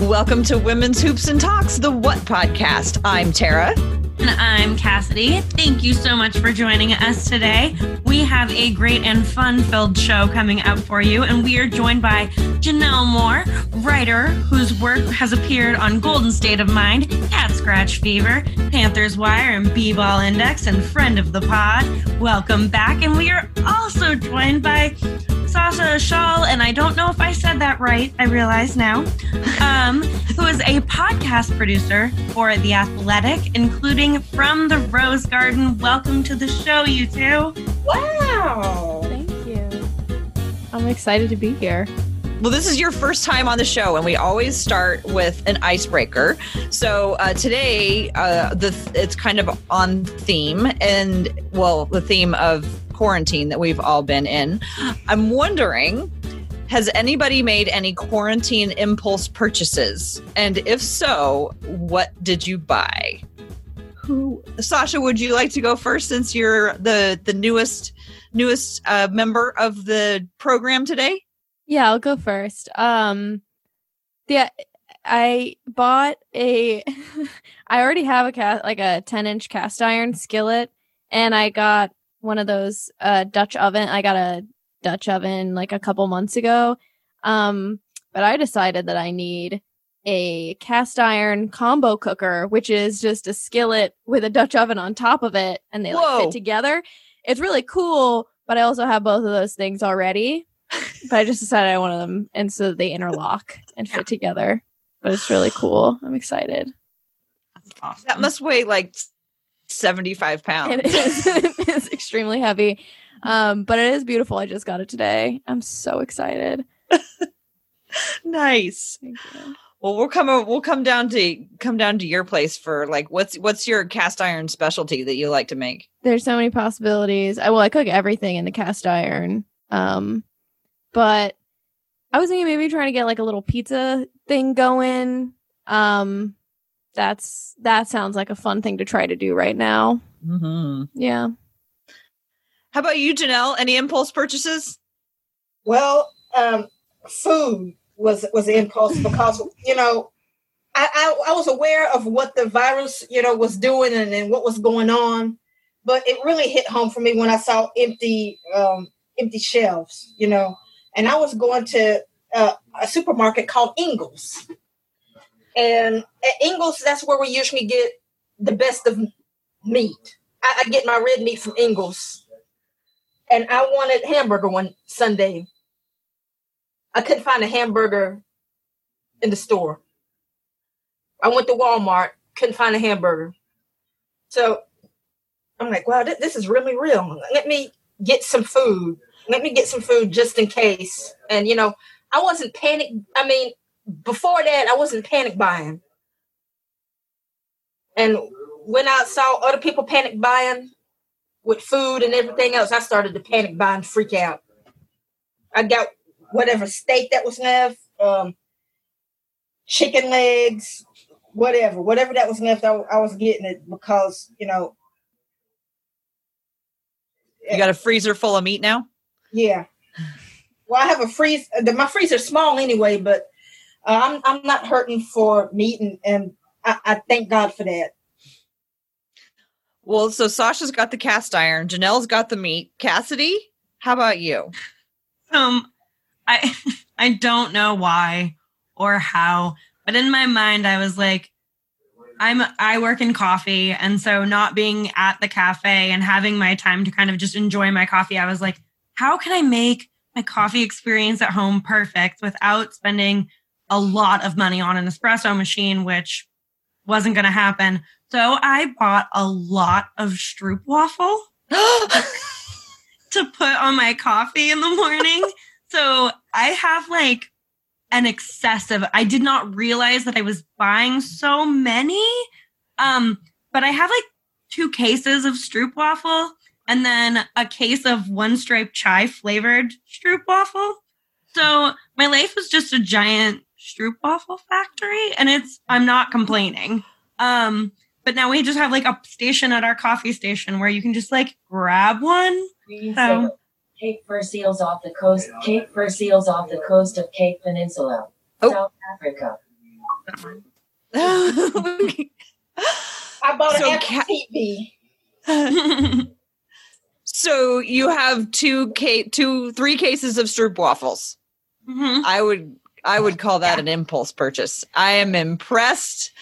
Welcome to Women's Hoops and Talks, the What podcast. I'm Tara. And I'm Cassidy. Thank you so much for joining us today. We have a great and fun filled show coming up for you, and we are joined by Janelle Moore, writer whose work has appeared on Golden State of Mind, Cat Scratch Fever, Panthers Wire, and B Ball Index, and friend of the pod. Welcome back. And we are also joined by Sasha Shawl, and I don't know if I said that right, I realize now, um, who is a podcast producer for The Athletic, including From the Rose Garden. Welcome to the show, you two. Wow. Thank you. I'm excited to be here. Well, this is your first time on the show, and we always start with an icebreaker. So uh, today, uh, the it's kind of on theme, and well, the theme of quarantine that we've all been in. I'm wondering has anybody made any quarantine impulse purchases? And if so, what did you buy? Who Sasha, would you like to go first since you're the the newest newest uh, member of the program today? Yeah, I'll go first. Um yeah, I bought a I already have a cast like a 10 inch cast iron skillet and I got one of those uh Dutch oven. I got a Dutch oven like a couple months ago. Um but I decided that I need a cast iron combo cooker, which is just a skillet with a Dutch oven on top of it and they like fit together. It's really cool, but I also have both of those things already. but I just decided I wanted them and so they interlock and fit together. But it's really cool. I'm excited. Awesome. That must weigh like 75 pounds. It is it's extremely heavy. Um, but it is beautiful. I just got it today. I'm so excited. nice. Well, we'll come we'll come down to come down to your place for like what's what's your cast iron specialty that you like to make? There's so many possibilities. I well, I cook everything in the cast iron. Um, but I was thinking maybe trying to get like a little pizza thing going. Um, that's that sounds like a fun thing to try to do right now. Mm-hmm. Yeah. How about you, Janelle? Any impulse purchases? Well, um, food was was an impulse because you know I, I I was aware of what the virus you know was doing and, and what was going on, but it really hit home for me when I saw empty um, empty shelves. You know, and I was going to uh, a supermarket called Ingles, and at Ingles that's where we usually get the best of meat. I, I get my red meat from Ingles, and I wanted hamburger one Sunday. I couldn't find a hamburger in the store. I went to Walmart, couldn't find a hamburger. So I'm like, wow, th- this is really real. Let me get some food. Let me get some food just in case. And, you know, I wasn't panicked. I mean, before that, I wasn't panic buying. And when I saw other people panic buying with food and everything else, I started to panic buy and freak out. I got whatever steak that was left, um, chicken legs, whatever, whatever that was left, I, I was getting it because you know, You got a freezer full of meat now? yeah. Well, I have a freeze. My freezer's small anyway, but I'm I'm not hurting for meat, and, and I, I thank God for that. Well, so Sasha's got the cast iron, Janelle's got the meat. Cassidy, how about you? Um, I I don't know why or how, but in my mind I was like, I'm I work in coffee, and so not being at the cafe and having my time to kind of just enjoy my coffee, I was like, how can I make my coffee experience at home perfect without spending a lot of money on an espresso machine, which wasn't going to happen. So I bought a lot of Stroop waffle to put on my coffee in the morning. so I have like an excessive, I did not realize that I was buying so many. Um, but I have like two cases of Stroop waffle and then a case of one stripe chai flavored Stroop waffle. So my life was just a giant Stroop waffle factory and it's, I'm not complaining. Um, but now we just have like a station at our coffee station where you can just like grab one. So Cape fur seals off the coast. Cape fur seals off the coast of Cape Peninsula, Oh. South Africa. I bought an So Apple ca- TV. so you have two ca- two three cases of stroop waffles. Mhm. I would I would call that an impulse purchase. I am impressed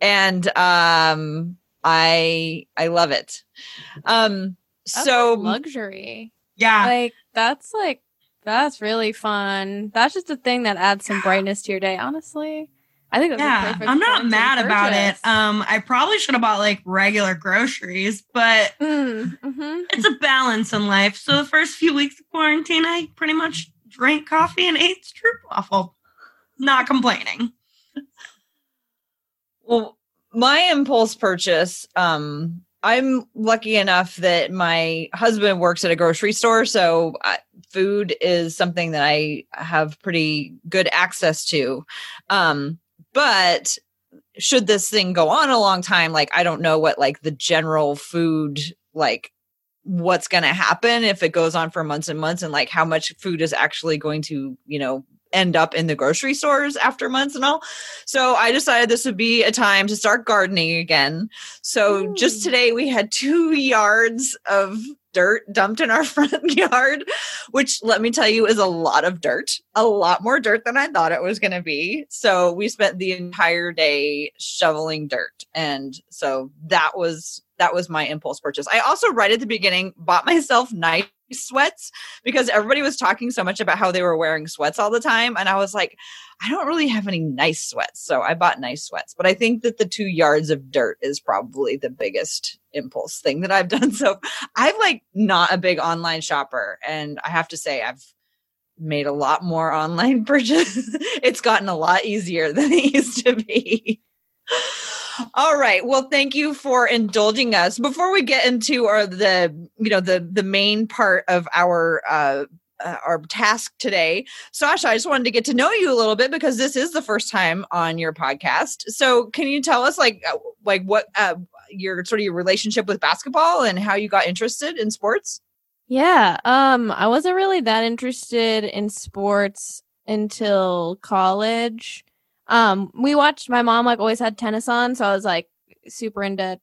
and um I I love it. Um That's so luxury. Yeah. Like that's like that's really fun. That's just a thing that adds some brightness to your day. Honestly, I think that's a Yeah, perfect I'm not quarantine mad about it. Um, I probably should have bought like regular groceries, but Mm, mhm. it's a balance in life. So the first few weeks of quarantine, I pretty much drank coffee and ate stroopwafel. Not complaining. Well, my impulse purchase, um, I'm lucky enough that my husband works at a grocery store, so uh, food is something that I have pretty good access to. Um, but should this thing go on a long time, like I don't know what like the general food like what's going to happen if it goes on for months and months and like how much food is actually going to, you know, end up in the grocery stores after months and all. So I decided this would be a time to start gardening again. So just today we had two yards of dirt dumped in our front yard, which let me tell you is a lot of dirt, a lot more dirt than I thought it was going to be. So we spent the entire day shoveling dirt. And so that was that was my impulse purchase. I also right at the beginning bought myself nice sweats because everybody was talking so much about how they were wearing sweats all the time and I was like I don't really have any nice sweats. So I bought nice sweats. But I think that the two yards of dirt is probably the biggest impulse thing that I've done. So I'm like not a big online shopper. And I have to say, I've made a lot more online purchases. it's gotten a lot easier than it used to be. All right. Well, thank you for indulging us. Before we get into our the you know the the main part of our uh, uh our task today, Sasha, I just wanted to get to know you a little bit because this is the first time on your podcast. So, can you tell us like uh, like what uh, your sort of your relationship with basketball and how you got interested in sports? Yeah. Um, I wasn't really that interested in sports until college. Um, we watched my mom like always had tennis on, so I was like super into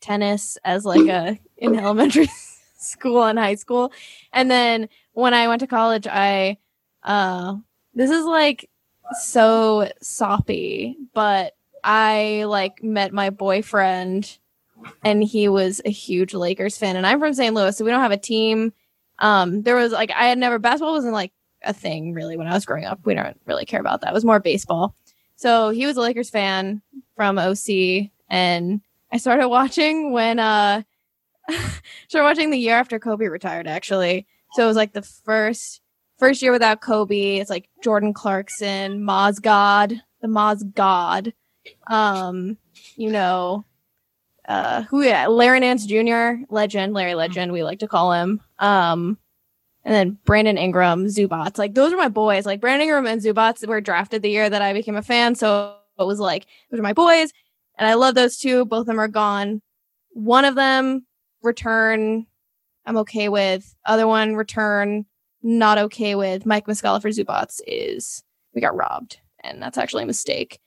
tennis as like a in elementary school and high school. And then when I went to college, I uh this is like so soppy, but I like met my boyfriend and he was a huge Lakers fan. And I'm from St. Louis, so we don't have a team. Um, there was like I had never basketball wasn't like a thing really when I was growing up. We don't really care about that. It was more baseball. So he was a Lakers fan from OC, and I started watching when uh started watching the year after Kobe retired actually. So it was like the first first year without Kobe. It's like Jordan Clarkson, Mozgov, the Maz God. Um, you know, uh who yeah, Larry Nance Jr., legend, Larry Legend, we like to call him. Um and then Brandon Ingram, Zubac. Like those are my boys. Like Brandon Ingram and Zubac were drafted the year that I became a fan. So it was like those are my boys. And I love those two. Both of them are gone. One of them return I'm okay with. Other one return not okay with. Mike Muscala for Zubac is we got robbed. And that's actually a mistake.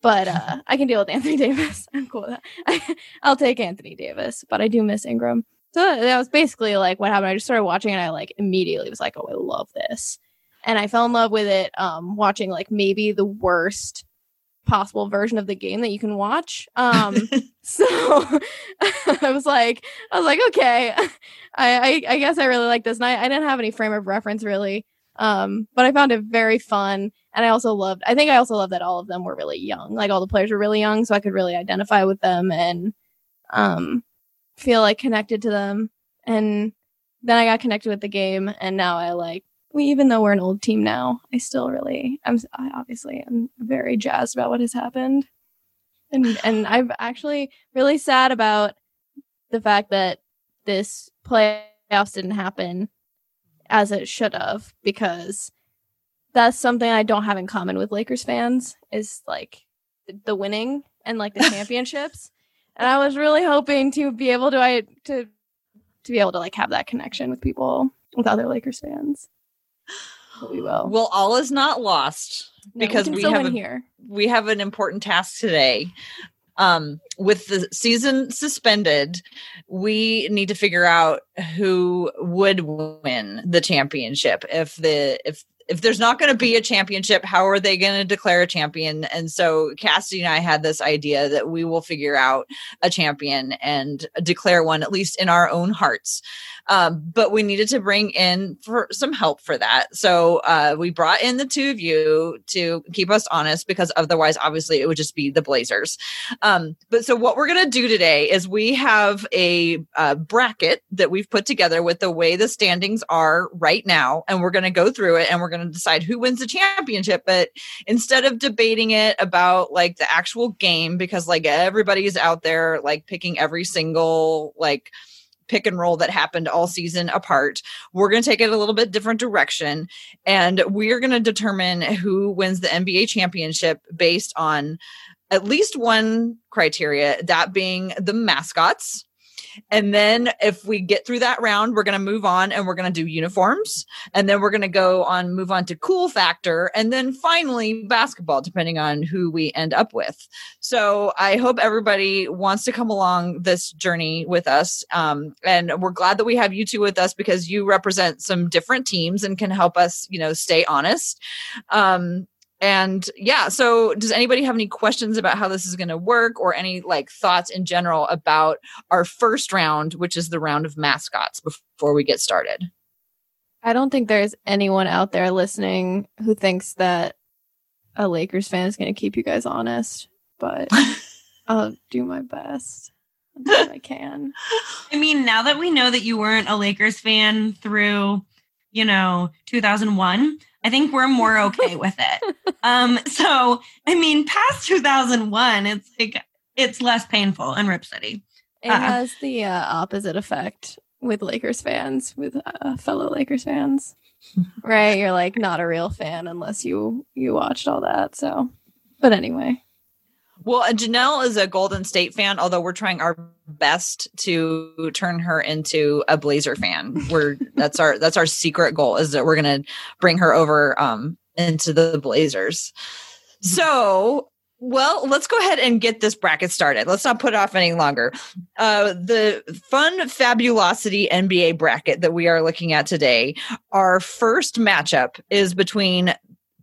But uh, I can deal with Anthony Davis. I'm cool with that. I'll take Anthony Davis, but I do miss Ingram. So that was basically like what happened. I just started watching and I like immediately was like, oh, I love this. And I fell in love with it um watching like maybe the worst possible version of the game that you can watch. Um so I was like I was like, okay. I, I I guess I really like this. And I, I didn't have any frame of reference really. Um, but I found it very fun. And I also loved I think I also loved that all of them were really young. Like all the players were really young, so I could really identify with them and um feel like connected to them. And then I got connected with the game, and now I like. We even though we're an old team now, I still really. I'm I obviously I'm very jazzed about what has happened, and and I'm actually really sad about the fact that this playoffs didn't happen as it should have because that's something I don't have in common with Lakers fans is like the, the winning and like the championships and I was really hoping to be able to I to to be able to like have that connection with people with other Lakers fans. we will. Well, all is not lost No, because can we have a- here. we have an important task today. Um, with the season suspended, we need to figure out who would win the championship. If the if if there's not going to be a championship, how are they going to declare a champion? And so Cassidy and I had this idea that we will figure out a champion and declare one, at least in our own hearts. Um, but we needed to bring in for some help for that. So uh, we brought in the two of you to keep us honest, because otherwise, obviously, it would just be the Blazers. Um, but so what we're gonna do today is we have a uh, bracket that we've put together with the way the standings are right now, and we're gonna go through it and we're gonna decide who wins the championship. But instead of debating it about like the actual game, because like everybody's out there like picking every single like pick and roll that happened all season apart. We're going to take it a little bit different direction and we're going to determine who wins the NBA championship based on at least one criteria, that being the mascots. And then if we get through that round, we're going to move on and we're going to do uniforms. And then we're going to go on, move on to cool factor. And then finally basketball, depending on who we end up with. So I hope everybody wants to come along this journey with us. Um, and we're glad that we have you two with us because you represent some different teams and can help us, you know, stay honest. Um, and yeah, so does anybody have any questions about how this is going to work or any like thoughts in general about our first round, which is the round of mascots before we get started? I don't think there's anyone out there listening who thinks that a Lakers fan is going to keep you guys honest, but I'll do my best. I'll do what I can. I mean, now that we know that you weren't a Lakers fan through, you know, 2001, I think we're more okay with it. Um, so, I mean, past 2001, it's like it's less painful in Rip City. It Uh-uh. has the uh, opposite effect with Lakers fans, with uh, fellow Lakers fans. right? You're like not a real fan unless you you watched all that. So, but anyway, Well, and Janelle is a Golden State fan, although we're trying our best to turn her into a Blazer fan. We're that's our that's our secret goal is that we're gonna bring her over um into the Blazers. So well, let's go ahead and get this bracket started. Let's not put it off any longer. Uh, the fun fabulosity NBA bracket that we are looking at today. Our first matchup is between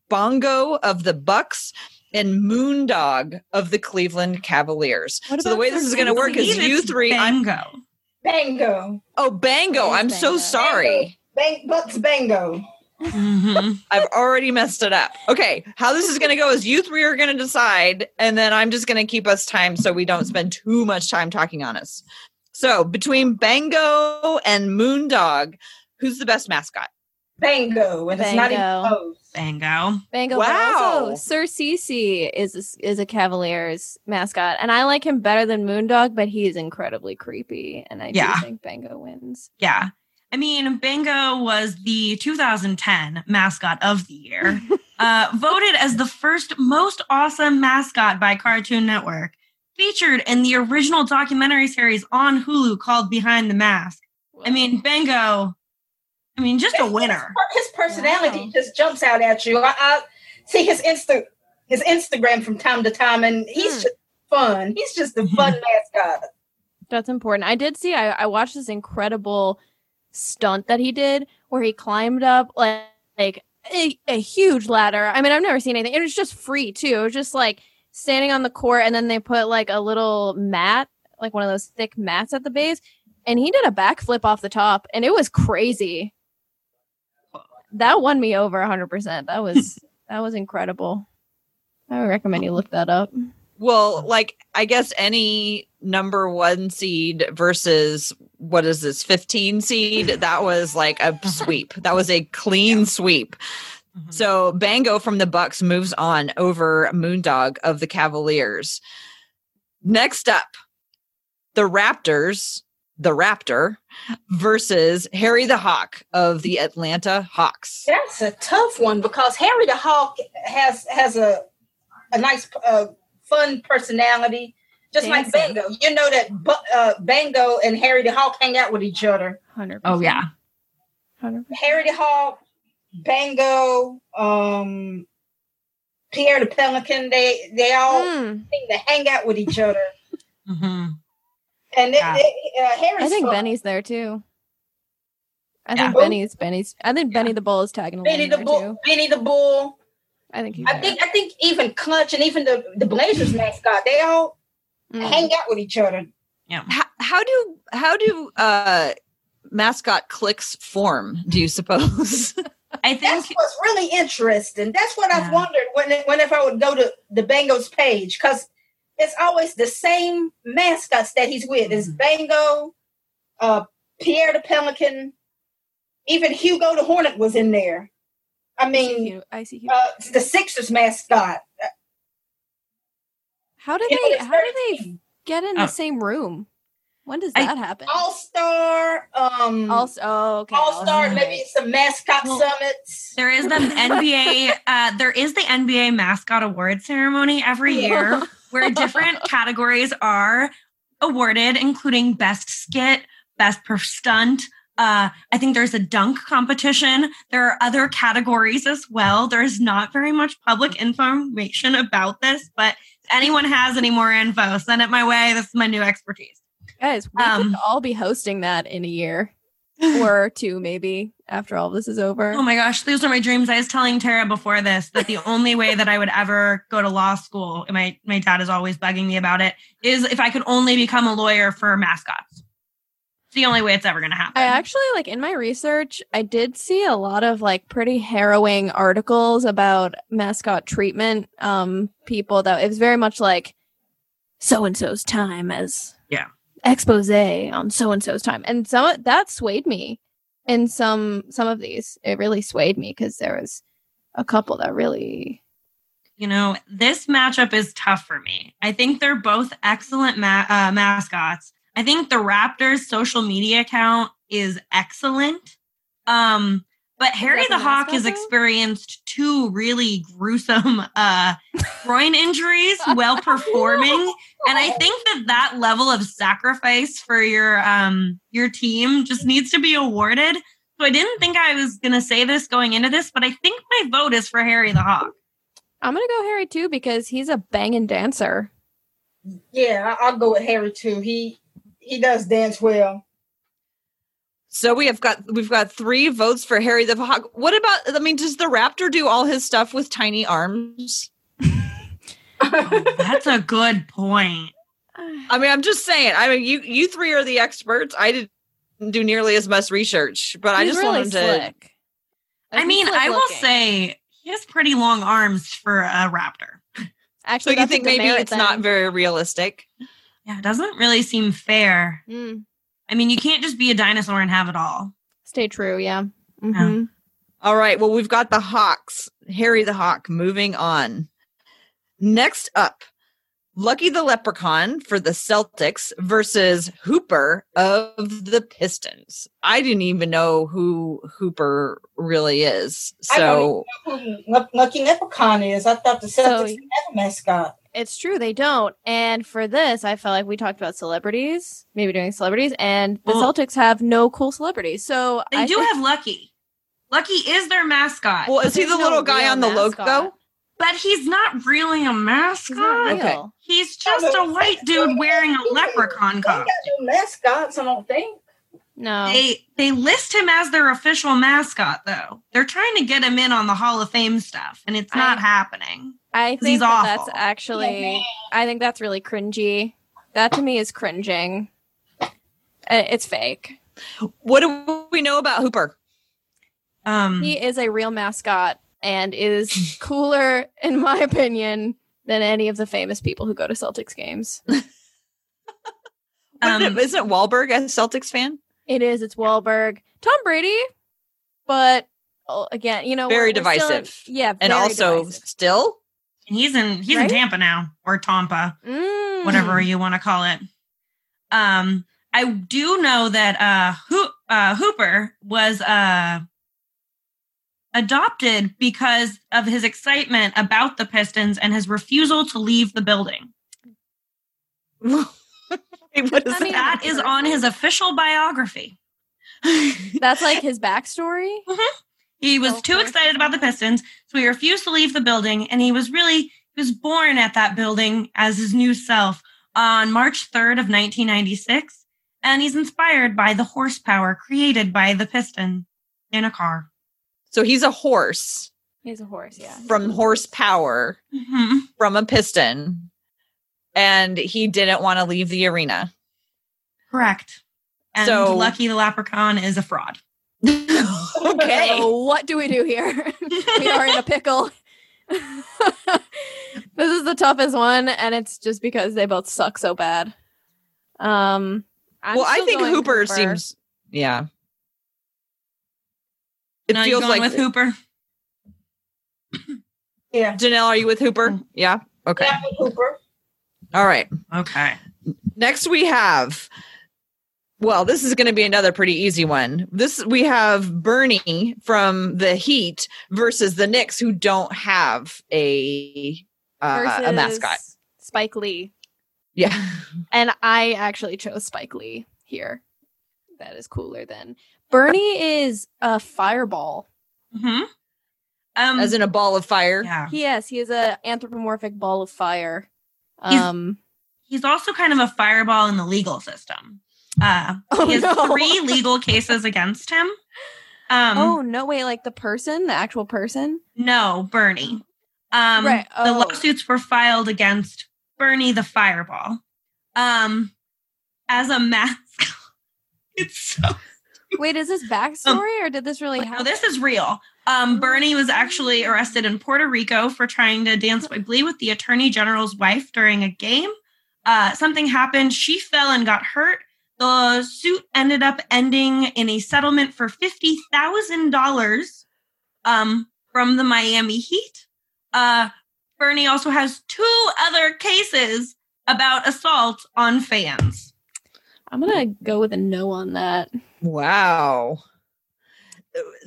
Bongo of the Bucks and Moondog of the Cleveland Cavaliers. What so the way this is going to work is you it's three. I'm Bango. Bango. oh Bango. I'm so sorry. Bang, Bucks Bango. Mhm. I've already messed it up. Okay, how this is going to go is you three are going to decide, and then I'm just going to keep us time so we don't spend too much time talking on us. So between Bango and Moondog, who's the best mascot? Bango. And it's not even Bango. close. Bango. Bango. Wow. Also, Sir Cece is a, is a Cavaliers mascot, and I like him better than Moondog, but he is incredibly creepy, and I Yeah. do think Bango wins. Yeah. I mean, Bango was the 2010 mascot of the year, uh, voted as the first most awesome mascot by Cartoon Network, featured in the original documentary series on Hulu called Behind the Mask. I mean, Bango, I mean, just a winner. His personality Wow. just jumps out at you. I, I see his Insta his Instagram from time to time, and he's Hmm. just fun. He's just a fun mascot. That's important. I did see. I, I watched this incredible stunt that he did where he climbed up like, like a, a huge ladder. I mean, I've never seen anything. It was just free too. It was just like standing on the court, and then they put like a little mat, like one of those thick mats at the base, and he did a backflip off the top, and it was crazy. That won me over 100%. That was that was incredible. I would recommend you look that up. Well, like I guess any number one seed versus what is this 15 seed? That was like a sweep. That was a clean sweep. Mhm. So Bango from the Bucks moves on over Moondog of the Cavaliers. Next up, the Raptors, the Raptor versus Harry the Hawk of the Atlanta Hawks. That's a tough one because Harry the Hawk has has a a nice uh, fun personality, just like Dancing. Bango. You know that Bu- uh, Bango and Harry the Hawk hang out with each other. 100%. Oh, yeah. 100%. Harry the Hawk Bango, um, Pierre the Pelican. They they all Mm, seem to hang out with each other. hmm And they, Yeah. they, uh, Harry's I think fun. Benny's there too. I Yeah. think Benny's Benny's. I think Benny the Bull is tagging along Benny the Bull. too. Benny the Bull. I think he's I there. think I think even Clutch and even the the Blazers mascot. They all Mm. hang out with each other. how, how do how do uh mascot clicks form do you suppose I think That's what's really interesting. That's what I've wondered when whenever I would go to the Bango's page because it's always the same mascots that he's with. It's Bango, uh, Pierre the Pelican, even Hugo the Hornet was in there. I mean, I see. you. uh, the Sixers mascot. How do they? How do they get in Oh. the same room? When does I- that happen? All Star, um, Also, oh, okay. All Star, All-Star. maybe some mascot Well, summits. there is the NBA. Uh, there is the NBA mascot award ceremony every year where different categories are awarded, including best skit, best per stunt. Uh, I think there's a dunk competition. There are other categories as well. There's not very much public information about this, but if anyone has any more info, send it my way. This is my new expertise. Guys, we Um, could all be hosting that in a year or two, maybe after all this is over. Oh my gosh, those are my dreams. I was telling Tara before this that the only way that I would ever go to law school, and my my dad is always bugging me about it, is if I could only become a lawyer for mascots. It's the only way it's ever going to happen. I actually like in my research, I did see a lot of like pretty harrowing articles about mascot treatment. Um, people that it was very much like so and so's time as Yeah. Expose on so and so's time, and some that swayed me in some some of these. It really swayed me because there was a couple that really you know, this matchup is tough for me. I think they're both excellent ma- uh, mascots. I think the Raptors' social media account is excellent. Um, but Harry the the Hawk has experienced two really gruesome uh, groin injuries while performing, and I think that that level of sacrifice for your um, your team just needs to be awarded. So I didn't think I was going to say this going into this, but I think my vote is for Harry the Hawk. I'm gonna go Harry too because he's a banging dancer. Yeah, I- I'll go with Harry too. He he does dance well. So we have got we've got three votes for harry the hawk what about i mean does the raptor do all his stuff with tiny arms That's a good point. i mean i'm just saying i mean you you three are the experts i didn't do nearly as much research but i just really wanted to slick. I mean, slick I will say he has pretty long arms for a raptor. so actually, you think maybe demerit it's not very realistic Yeah, it doesn't really seem fair. Mm, I mean, you can't just be a dinosaur and have it all. stay true, yeah. Mhm. All right. Well, we've got the Hawks, Harry the Hawk, moving on. Next up, Lucky the Leprechaun for the Celtics versus Hooper of the Pistons. I didn't even know who Hooper really is. I don't So, Who Lu- Lucky Leprechaun is. I thought the Celtics didn't have a mascot. It's true, they don't. And for this, I felt like we talked about celebrities, maybe doing celebrities, and the Well- Celtics have no cool celebrities. So They I do think- have Lucky. Lucky is their mascot, well, is he the no little guy on the mascot. logo? but he's not really a He's mascot. not real. Okay. He's just a white dude wearing a leprechaun They costume. got no mascots, I don't think. No. They they list him as their official mascot though. They're trying to get him in on the Hall of Fame stuff, and it's not I- happening. I think that that's actually, I think that's really cringy. That to me is cringing. Uh, It's fake. What do we know about Hooper? Um, He is a real mascot and is cooler, in my opinion, than any of the famous people who go to Celtics games. Um, it- isn't Wahlberg a Celtics fan? It is. It's Wahlberg, Tom Brady, but oh, again, you know, Very we're- we're still in- divisive. yeah, And also, divisive. still? He's in he's Right? in Tampa now or Tampa. Mm. whatever you want to call it. Um, I do know that uh, Ho- uh, Hooper was uh, adopted because of his excitement about the Pistons and his refusal to leave the building. Wait, what is I mean, That is on his official biography. That's like his backstory. He was too excited about the Pistons, so he refused to leave the building. And he was really he was born at that building as his new self on March 3rd of 1996. And he's inspired by the horsepower created by the piston in a car. So he's a horse He's a horse, yeah. from horsepower Mhm. from a piston, and he didn't want to leave the arena. Correct. And So- Lucky the Leprechaun is a fraud. Okay. So what do we do here? we are in a pickle. this is the toughest one, and it's just because they both suck so bad. Um, I'm well, I think going Hooper, seems, yeah. It no, you feels going like with Hooper? Yeah. Janelle. Are you with Hooper? Mm. Yeah. Okay. Yeah, Hooper. All right. Okay. Next we have well, this is going to be another pretty easy one. This we have Bernie from the Heat versus the Knicks who don't have a uh, a mascot. Spike Lee, Yeah. and I actually chose Spike Lee here. That is cooler than Bernie is a fireball. hmm Um, As in a ball of fire. yeah. Yes, he is a anthropomorphic ball of fire. He's- Um, He's also kind of a fireball in the legal system. Uh, Oh, he has no. three legal cases against him. Um, oh no, wait, like the person, the actual person. No, Bernie. Um, Right, The oh. lawsuits were filed against Bernie the Fireball. Um, as a mascot. it's so. Wait, is this backstory or did this really No, happen? this is real. Um, Bernie was actually arrested in Puerto Rico for trying to dance by glee with the attorney general's wife during a game. Uh, something happened. She fell and got hurt. The suit ended up ending in a settlement for fifty thousand dollars um, from the Miami Heat. Uh, Bernie also has two other cases about assault on fans. I'm gonna go with a no on that. Wow.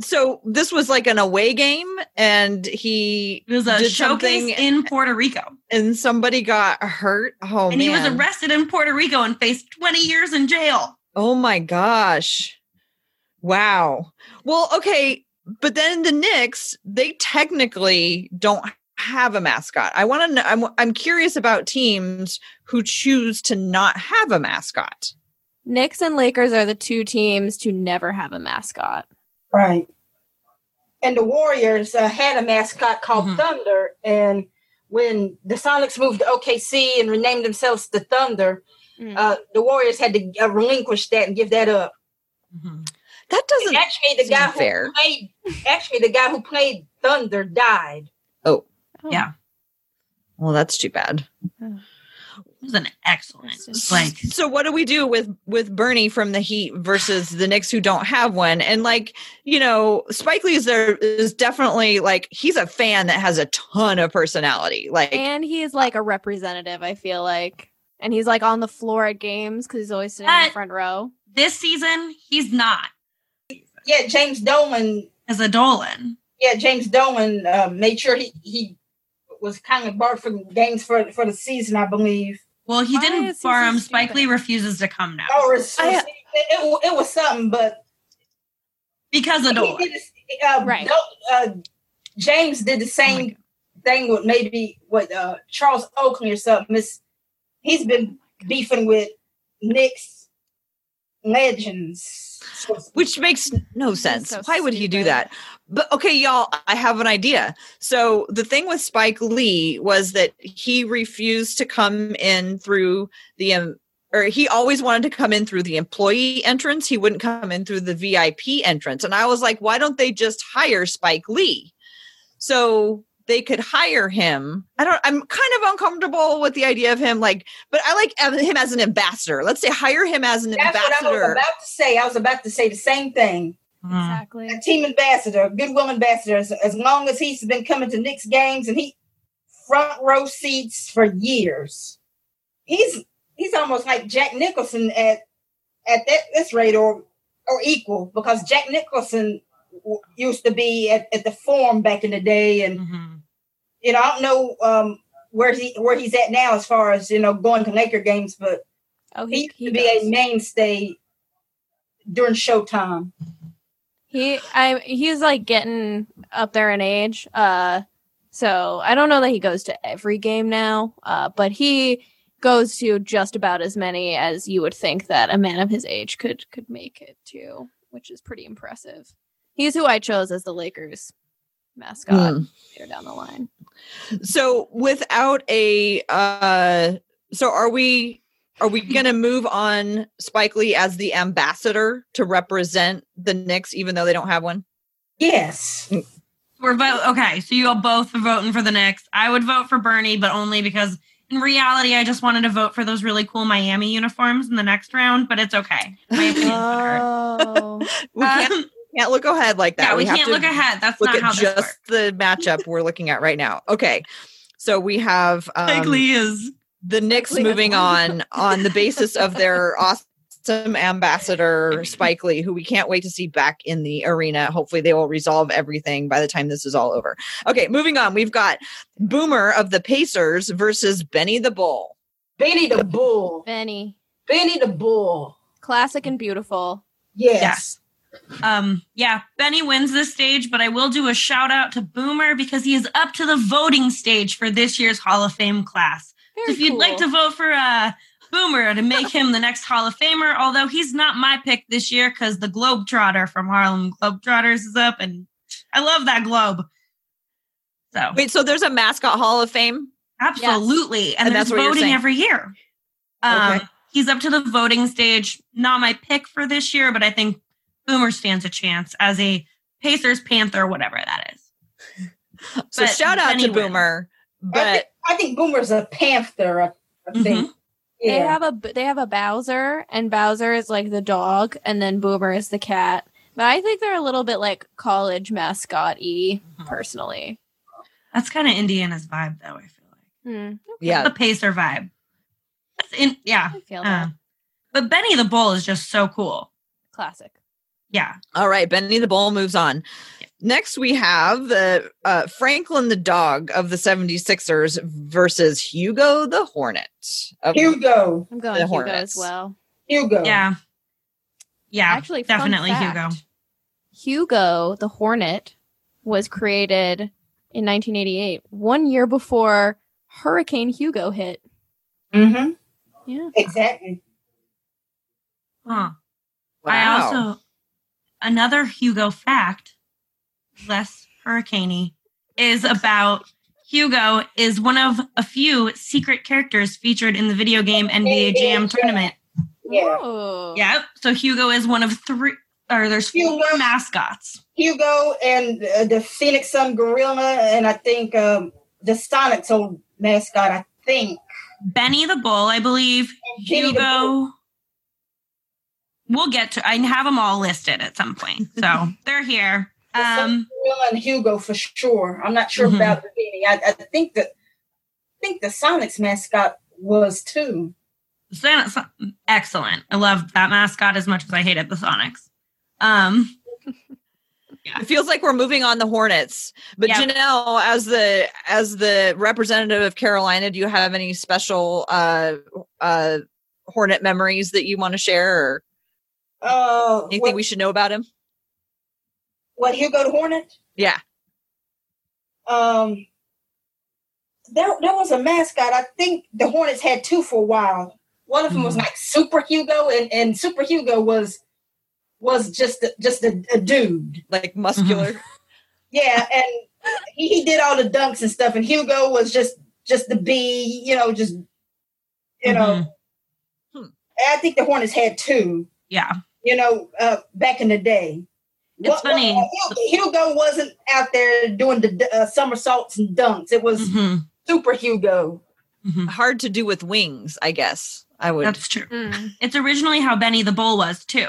So this was like an away game and he It was a did showcase something in Puerto Rico. and somebody got hurt. Oh and he was arrested in Puerto Rico and faced 20 years in jail. Oh my gosh. Wow. Well, okay, but then the Knicks, they technically don't have a mascot. I want to know I'm I'm curious about teams who choose to not have a mascot. Knicks and Lakers are the two teams to never have a mascot. Right. And the Warriors uh, had a mascot called Mhm. Thunder. And when the Sonics moved to OKC and renamed themselves the Thunder, Mm. uh, the Warriors had to uh, relinquish that and give that up. That doesn't Actually, the seem guy fair. who played actually the guy who played Thunder died. Oh, Oh. Yeah. well that's too bad. It was an excellent, It's like, So what do we do with with Bernie from the Heat versus the Knicks who don't have one? And like, you know, Spike Lee is there is definitely like he's a fan that has a ton of personality. Like And he is like a representative, I feel like. And he's like on the floor at games because he's always sitting in the front row. this season, he's not Yeah, James Dolan. as a Dolan. Yeah, James Dolan uh, made sure he he was kind of barred from games for for the season, I believe. Well, he Why didn't is he bar so him. Spike? Lee refuses to come now Oh, it, I- it, it, it was something, but because of he did, the- uh, Right. Uh, James did the Oh same God. thing with maybe with uh, Charles Oakley or something. It's, he's been beefing with Knicks legends. Which makes no sense. so Why would he do that? But okay, y'all, I have an idea. So the thing with Spike Lee was that he refused to come in through the um, or he always wanted to come in through the employee entrance. He wouldn't come in through the VIP entrance. And I was like, why don't they just hire Spike Lee? So they could hire him. I don't I'm kind of uncomfortable with the idea of him like but I like him as an ambassador. Let's say hire him as an That's what I was ambassador. about to say. I was about to say the same thing. Mm. Exactly. A team ambassador, goodwill ambassador, as, as long as he's been coming to Knicks games and he front row seats for years. He's he's almost like Jack Nicholson at at that this rate or or equal because Jack Nicholson w- used to be at, at the Forum back in the day, and Mhm. you know I don't know um, where he where he's at now as far as you know going to Laker games, but Oh, he he, used he to be a mainstay during Showtime. He I he's like getting up there in age. Uh so I don't know that he goes to every game now. Uh but he goes to just about as many as you would think that a man of his age could could make it to, which is pretty impressive. He's who I chose as the Lakers mascot Mm. later down the line. So without a uh so are we are we going to move on Spike Lee as the ambassador to represent the Knicks even though they don't have one? Yes. We're vote okay, so you all both are voting for the Knicks. I would vote for Bernie, but only because in reality I just wanted to vote for those really cool Miami uniforms in the next round, but it's okay. My. Oh. We can't, Um, can't look ahead like that. yeah, we, have can't to look ahead. That's Look not at how this just works. the matchup we're looking at right now. Okay. So we have Spike um, Lee is the Knicks Lee moving on on the basis of their awesome ambassador Spike Lee, who we can't wait to see back in the arena. Hopefully, they will resolve everything by the time this is all over. Okay, moving on. We've got Boomer of the Pacers versus Benny the Bull. Benny the Bull. Benny. Benny the Bull. Classic and beautiful. Yes. Yes. Um, yeah, Benny wins this stage, but I will do a shout out to Boomer because he is up to the voting stage for this year's Hall of Fame class. So if you'd like to vote for uh, Boomer to make him the next Hall of Famer, although he's not my pick this year because the Globetrotter from Harlem Globetrotters is up, and I love that globe. So Wait, so there's a mascot Hall of Fame? absolutely, and, And there's that's voting every year. Um, Okay. He's up to the voting stage. Not my pick for this year, but I think Boomer stands a chance as a Pacers Panther, whatever that is. So But shout out Benny to wins. Boomer. I But think, I think Boomer's a panther. I, I Mhm. think. They have a they have a Bowser, and Bowser is like the dog, and then Boomer is the cat. But I think they're a little bit like college mascot y, Mhm. personally. That's kind of Indiana's vibe, though. I feel like Hmm, yeah, the Pacer vibe. That's in, yeah. I feel uh, that. but Benny the Bull is just so cool. Classic. Yeah. All right, Benny the Bull moves on. Next, we have the uh, Franklin the dog of the 76ers versus Hugo the Hornet. Of, Hugo. I'm going The Hugo Hornets. as well. Hugo. Yeah. Yeah. Actually, definitely fact, Hugo. Hugo the Hornet was created in 1988, one year before Hurricane Hugo hit. Mm-hmm. Yeah. Exactly. Huh. I also another Hugo fact, less hurricaney, is about Hugo is one of a few secret characters featured in the video game NBA Jam tournament. Yeah. Yep. So Hugo is one of three or there's four Hugo. mascots. Hugo and uh, the Phoenix Sun Gorilla, and I think um, the Sonics old mascot. I think Benny the Bull, I believe. Benny the Bull. Hugo. We'll get to I have them all listed at some point. So they're here. The Sun Um Gorilla and Hugo for sure. I'm not sure Mhm. about the Benny. I, I think that I think the Sonics mascot was too. Son- Son- excellent. I love that mascot as much as I hated the Sonics. Um it feels like we're moving on the Hornets. But Yep. Janelle, as the as the representative of Carolina, do you have any special uh uh Hornet memories that you want to share or Uh, anything what, we should know about him? what Hugo the Hornet? Yeah. Um, there there was a mascot. I think the Hornets had two for a while. One of them was Mhm. like Super Hugo, and, and Super Hugo was was just a, just a, a dude. Like muscular. Yeah, and he, he did all the dunks and stuff. And Hugo was just just the B, you know, just you know. Mhm. I think the Hornets had two. yeah. You know, uh, back in the day. It's funny. Hugo, Hugo wasn't out there doing the uh, somersaults and dunks. It was Mhm. Super Hugo. Mhm. Hard to do with wings, I guess. I would That's true. Mm. It's originally how Benny the Bull was too.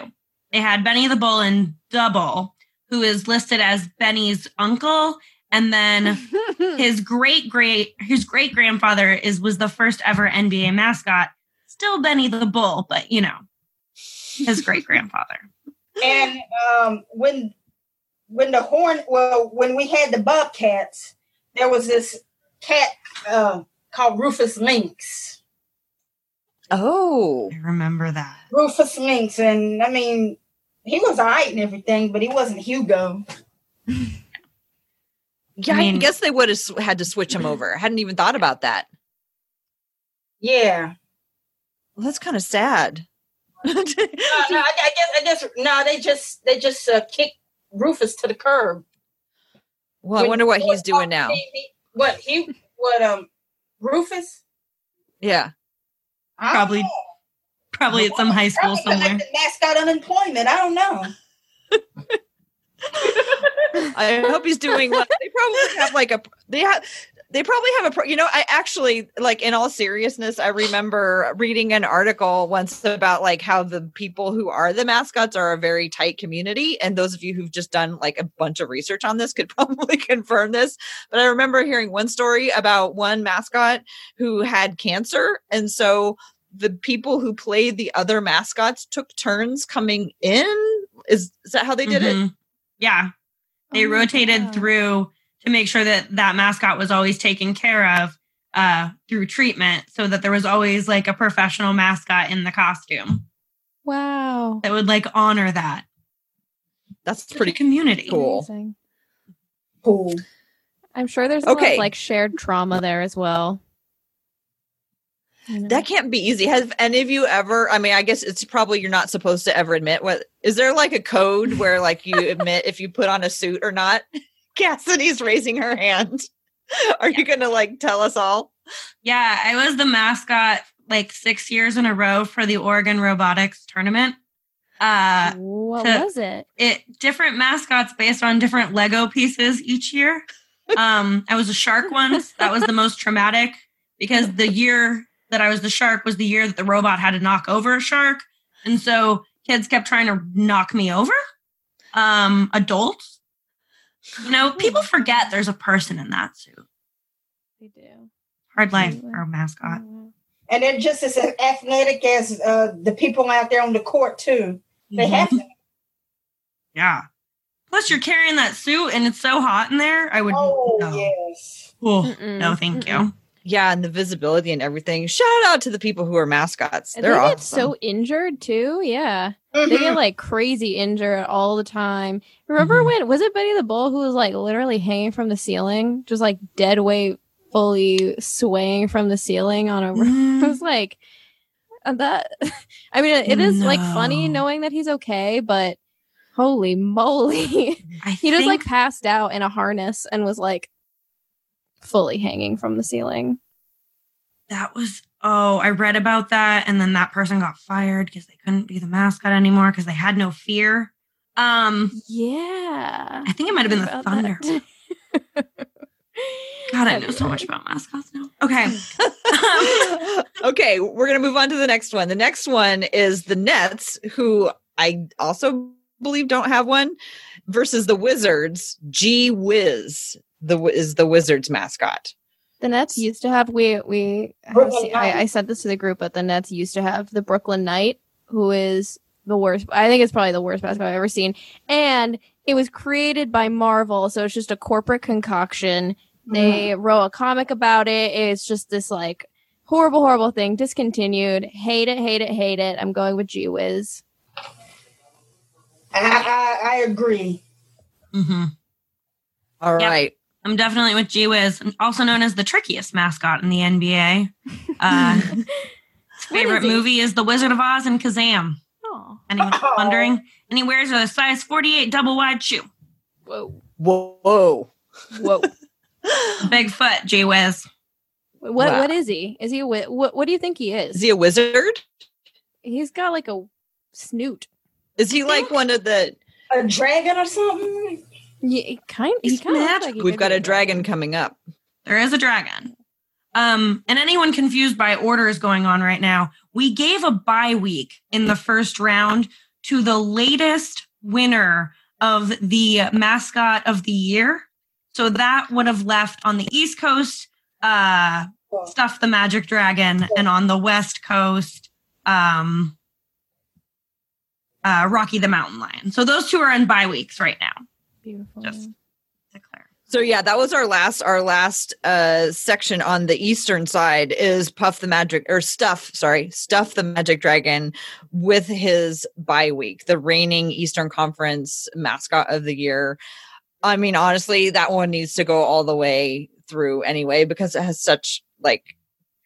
They had Benny the Bull in Double, who is listed as Benny's uncle, and then his great great his great grandfather is was the first ever NBA mascot. Still Benny the Bull, but you know, his great grandfather. And um, when when the horn, well, when we had the Bobcats, there was this cat uh, called Rufus Lynx. Oh. I remember that. Rufus Lynx, and I mean, he was alright and everything, but he wasn't Hugo. Yeah, I, I guess they would have s- had to switch him over. I hadn't even thought about that. Yeah. Well, that's kind of sad. No, no, I, I guess I guess no, they just they just uh, kicked Rufus to the curb. well, I wonder what he's doing now. He- he- What he what um Rufus? Yeah. Probably know. Probably at some high school Probably somewhere. collected mascot unemployment. I don't know. I hope he's doing well. They probably have like a they have they probably have a pro- you know I actually like in all seriousness I remember reading an article once about like how the people who are the mascots are a very tight community and those of you who've just done like a bunch of research on this could probably confirm this but I remember hearing one story about one mascot who had cancer and so the people who played the other mascots took turns coming in is is that how they did it Mhm. Yeah. They Oh rotated through to make sure that that mascot was always taken care of uh, through treatment so that there was always like a professional mascot in the costume Wow. that would like honor that. that's Pretty pretty community. Cool. Amazing. Cool. I'm sure there's a lot Okay. of like shared trauma there as well. You know? That can't be easy. Have any of you ever? I mean, I guess it's probably you're not supposed to ever admit what. Is there like a code where like you admit if you put on a suit or not? Cassidy's raising her hand. Are you going to like tell us all? Yeah, I was the mascot like six years in a row for the Oregon Robotics Tournament. Uh, what to- was it? it different mascots based on different Lego pieces each year. Um, I was a shark once. That was the most traumatic because the year that I was the shark was the year that the robot had to knock over a shark, and so kids kept trying to knock me over. Um, adults, you know, hmm. people forget there's a person in that suit. They do. Hard life for a mascot. Mm-hmm. And they're just as athletic as uh, the people out there on the court too. They have mm-hmm. to. Yeah. Plus, you're carrying that suit, and it's so hot in there. I would. Oh no. yes. Oh, no, thank Mm-mm. you. Yeah, and the visibility and everything. Shout out to the people who are mascots. They're they awesome. get so injured too. Yeah. They Mhm. get like crazy injured all the time. Remember Mhm. when was it Benny the Bull who was like literally hanging from the ceiling, just like dead weight, fully swaying from the ceiling on a I Mm. was like uh, that. I mean, it is like funny knowing that he's okay, but holy moly, I he just like passed out in a harness and was like fully hanging from the ceiling. that was oh i read about that and then that person got fired because they couldn't be the mascot anymore because they had no fear um Yeah, i think it might have been the thunder god i know so much about mascots now okay okay, we're going to move on to the next one. The next one is the Nets, who I also believe don't have one, versus the Wizards. G Wiz the is the Wizards mascot. The Nets used to have we we have I, Knight. I said this to the group, but the Nets used to have the Brooklyn Knight, who is the worst. I think it's probably the worst basketball I've ever seen, and it was created by Marvel, so it's just a corporate concoction. They wrote a comic about it. It's just this like horrible, horrible thing. Discontinued. Hate it, hate it, hate it. I'm going with G Wiz. I, I, I agree. hmm All Yep. right. I'm definitely with g wiz also known as the trickiest mascot in the nba uh his favorite is movie is the wizard of oz and kazam Oh, anyone Oh. wondering and he wears a size 48 double wide shoe whoa, Whoa. whoa. bigfoot g wiz what Wow. what is he? Is he a wi- what? What do you think he is? Is he a wizard? He's got like a snoot. Is he like one of the A dragon or something? Yeah, he kind. He He's kind of like he We've got a dragon coming up. There is a dragon. Um, and anyone confused by orders going on right now, we gave a bye week in the first round to the latest winner of the mascot of the year. So that would have left on the East Coast, uh, Stuff the Magic Dragon, and on the West Coast, um, uh, Rocky the Mountain Lion. So those two are in bye weeks right now. Beautiful. Just- Declare. So yeah, that was our last our last uh section on the eastern side is Puff the Magic or Stuff, sorry, Stuff the Magic Dragon with his bye week, the reigning Eastern Conference mascot of the year. I mean, honestly, that one needs to go all the way through anyway because it has such like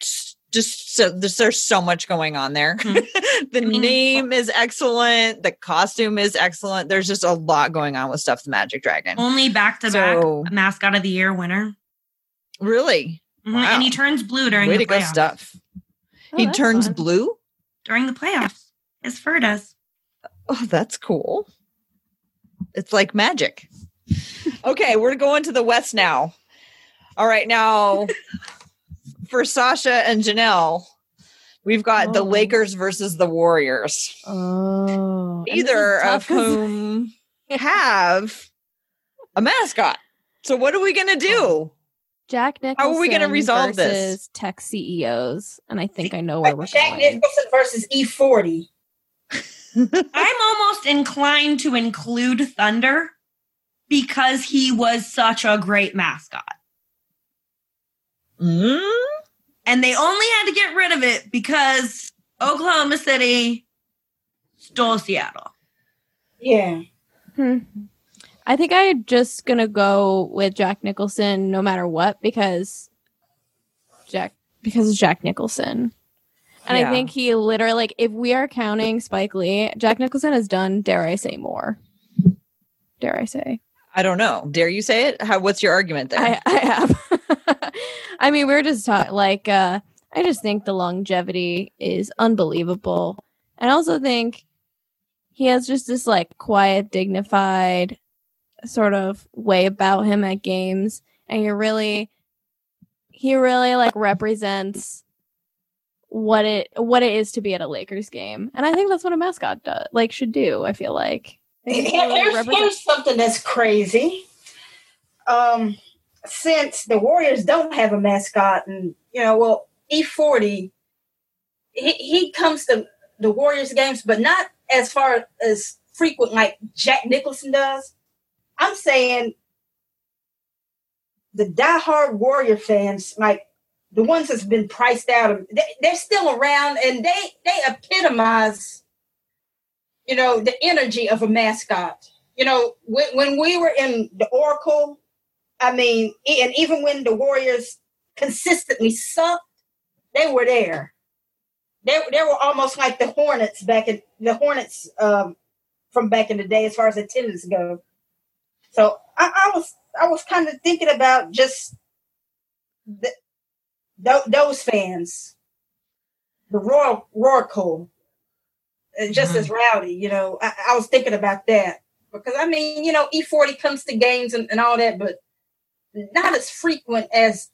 s- just so there's, there's so much going on there. the mean- name is excellent, the costume is excellent. There's just a lot going on with Stuff the Magic Dragon. Only back to back mascot of the year winner. Really? Mhm, Wow. And he turns blue during Way the playoffs. Stuff. Oh, he turns fun. blue. During the playoffs. His fur does. Oh, that's cool. It's like magic. okay, we're going to the West now. All right, now for Sasha and Janelle, we've got the Oh. Lakers versus the Warriors. Oh, and this is Either of whom have a mascot. So what are we gonna do? Oh. Jack Nicholson. How are we gonna resolve this? Tech CEOs, and I think I know where we're Jack going. Nicholson versus E40. I'm almost inclined to include Thunder because he was such a great mascot. Mm? And they only had to get rid of it because Oklahoma City stole Seattle. Yeah. Hmm. I think I'm just gonna go with Jack Nicholson no matter what because Jack because it's Jack Nicholson. And Yeah. I think he literally like if we are counting Spike Lee, Jack Nicholson has done, dare I say more. Dare I say. I don't know. Dare you say it? How what's your argument there? I, I have. I mean, we are just talking like uh I just think the longevity is unbelievable. And I also think he has just this like quiet, dignified sort of way about him at games. And he really he really like represents what it what it is to be at a Lakers game. And I think that's what a mascot does like should do, I feel like. I think he really Here's, here's something that's crazy. Um, since the Warriors don't have a mascot, and you know, well, E40, he, he comes to the Warriors games, but not as far as frequent like Jack Nicholson does. I'm saying the diehard Warrior fans, like the ones that's been priced out, of, they, they're still around, and they they epitomize you know, the energy of a mascot. You know, when, when we were in the Oracle, I mean, and even when the Warriors consistently sucked, they were there. They, they were almost like the Hornets back in the Hornets um, from back in the day, as far as attendance go. So I, I was I was kind of thinking about just the, tho- those fans, the Royal Roaracle, and just as rowdy. You know, I, I was thinking about that because I mean, you know, E40 comes to games and, and all that, but not as frequent as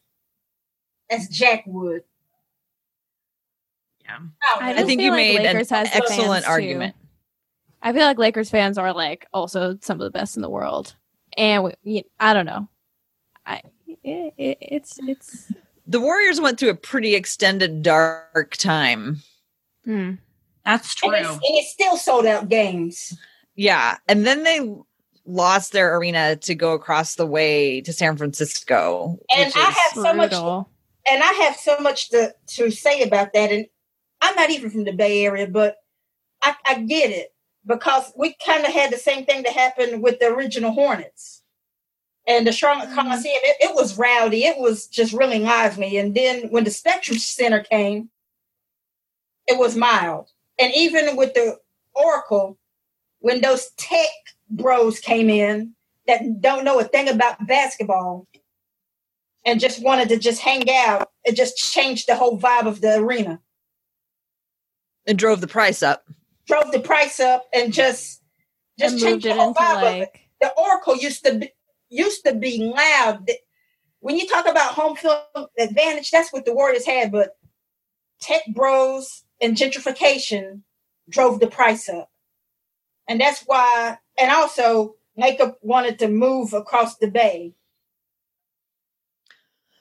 as Jack would. Yeah. I I think you like made Lakers an excellent fans, too. argument. I feel like Lakers fans are like also some of the best in the world, and we, y- I don't know. I it, it, it's it's The Warriors went through a pretty extended dark time. hmm. That's true. And it's, and it's still sold out games. Yeah. And then they lost their arena to go across the way to San Francisco. And I is- have so much and I have so much to, to say about that. And I'm not even from the Bay Area, but I, I get it because we kind of had the same thing that happened with the original Hornets. And the Charlotte Mhm. Coliseum, it, it was rowdy. It was just really lively. And then when the Spectrum Center came, it was mild. And even with the Oracle, when those tech bros came in that don't know a thing about basketball, and just wanted to just hang out. It just changed the whole vibe of the arena. it drove the price up. Drove the price up and just just and changed the it whole into vibe of it. The Oracle used to be used to be loud. When you talk about home field advantage, that's what the Warriors had, but tech bros and gentrification drove the price up. And that's why and also Makeup wanted to move across the bay.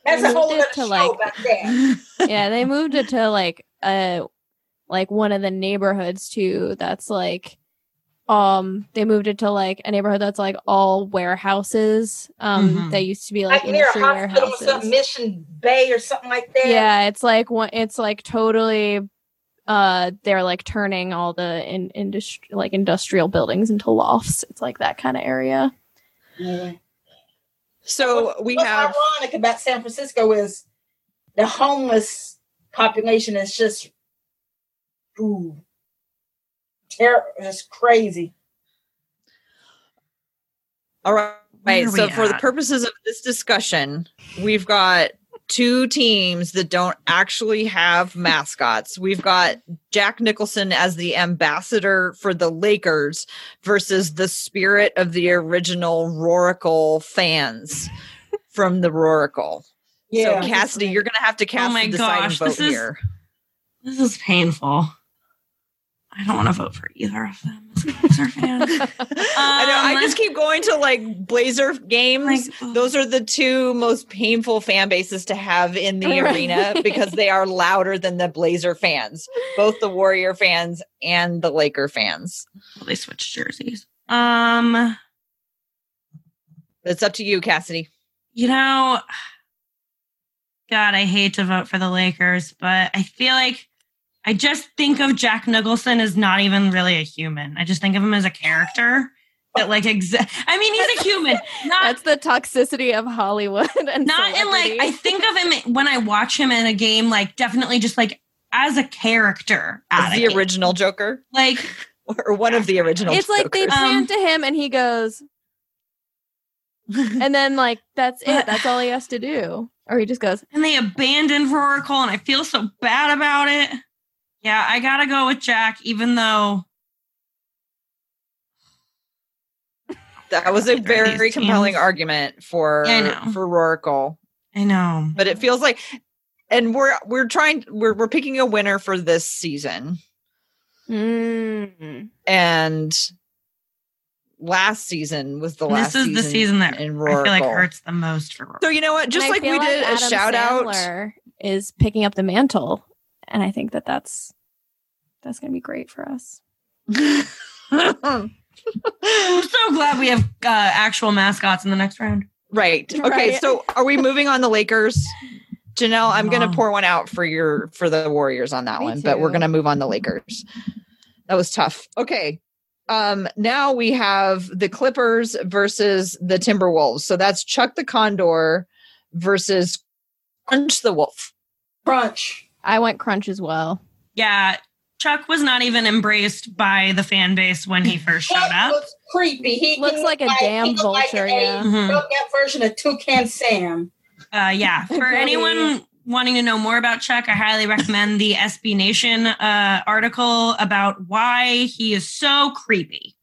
That's They a whole other show to, like- about that. yeah, they moved it to like uh like one of the neighborhoods too. That's like um they moved it to like a neighborhood that's like all warehouses. Um Mhm. they used to be like, Like near a industry hospital or warehouses. Mission Bay or something like that. Yeah, it's like one. It's like totally. Uh, they're like turning all the in industry, like industrial buildings into lofts. It's like that kind of area. Yeah. So we What's have ironic about San Francisco is the homeless population is just ooh, ter- just crazy. all right. Where are so we for the purposes of this discussion, we've got two teams that don't actually have mascots. We've got Jack Nicholson as the ambassador for the Lakers versus the spirit of the original Roaracle fans from the Roaracle. Yeah. so Cassidy, you're gonna have to cast oh my the deciding gosh, vote this is- here. This is painful. I don't want to vote for either of them as a Blazer fan. I know. I Um, just keep going to like Blazer games. Like, Those are the two most painful fan bases to have in the Right. arena because they are louder than the Blazer fans, both the Warrior fans and the Laker fans. well, they switched jerseys. Um, It's up to you, Cassidy. you know, God, I hate to vote for the Lakers, but I feel like I just think of Jack Nicholson as not even really a human. I just think of him as a character that, like, exa- I mean, he's a human, not That's the toxicity of Hollywood and not in like. I think of him when I watch him in a game, like definitely just like as a character. As the game. original Joker like or one of the original it's like they Jokers. Um, to him and he goes, and then like that's it. But- That's all he has to do, or he just goes. and they abandoned Roaracle, and I feel so bad about it. Yeah, I gotta go with Jack, even though that was a These very teams. compelling argument for Yeah, for Roaracle. I know. But it feels like and we're we're trying we're we're picking a winner for this season. Mm. and last season was the And last this is the season that in I feel like hurts the most for Roaracle. So you know what? Just And like we feel did a Adam shout out. Is picking up the mantle, and I think that that's that's gonna be great for us. I'm so glad we have uh, actual mascots in the next round. right. Okay. Right. So are we moving on the Lakers? Janelle, I'm going to pour one out for your for the Warriors on that Me one, but we're going to move on the Lakers. That was tough. Okay. Um now we have the Clippers versus the Timberwolves. So that's Chuck the Condor versus Crunch the Wolf. Crunch. I went crunch as well. Yeah, Chuck was not even embraced by the fan base when he first showed up. looks creepy. He Looks he like a looked damn he looked like vulture, a yeah. Mhm. broke out version of Toucan Sam. Uh, yeah, for anyone wanting to know more about Chuck, I highly recommend the SB Nation uh, article about why he is so creepy.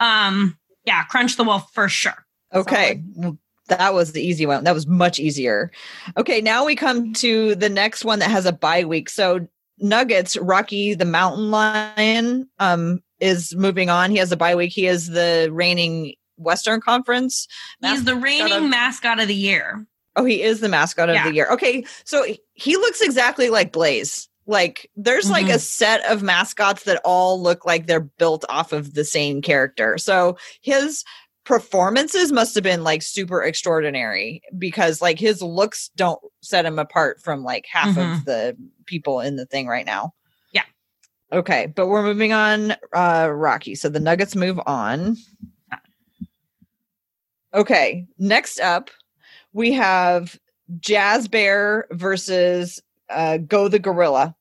Um, yeah, Crunch the Wolf for sure. Okay. Well, that was the easy one. That was much easier. Okay, now we come to the next one that has a bye week. So Nuggets, Rocky the Mountain Lion, um, is moving on. He has a bye week. He is the reigning Western Conference. He's the reigning of- mascot of the year. Oh, he is the mascot of the year. Okay, so he looks exactly like Blaze. Like there's like a set of mascots that all look like they're built off of the same character. So his performances must have been like super extraordinary because like his looks don't set him apart from like half Mhm. of the people in the thing right now. Yeah. Okay, but we're moving on uh Rocky. So the Nuggets move on. Okay, next up we have Jazz Bear versus uh, Go the Gorilla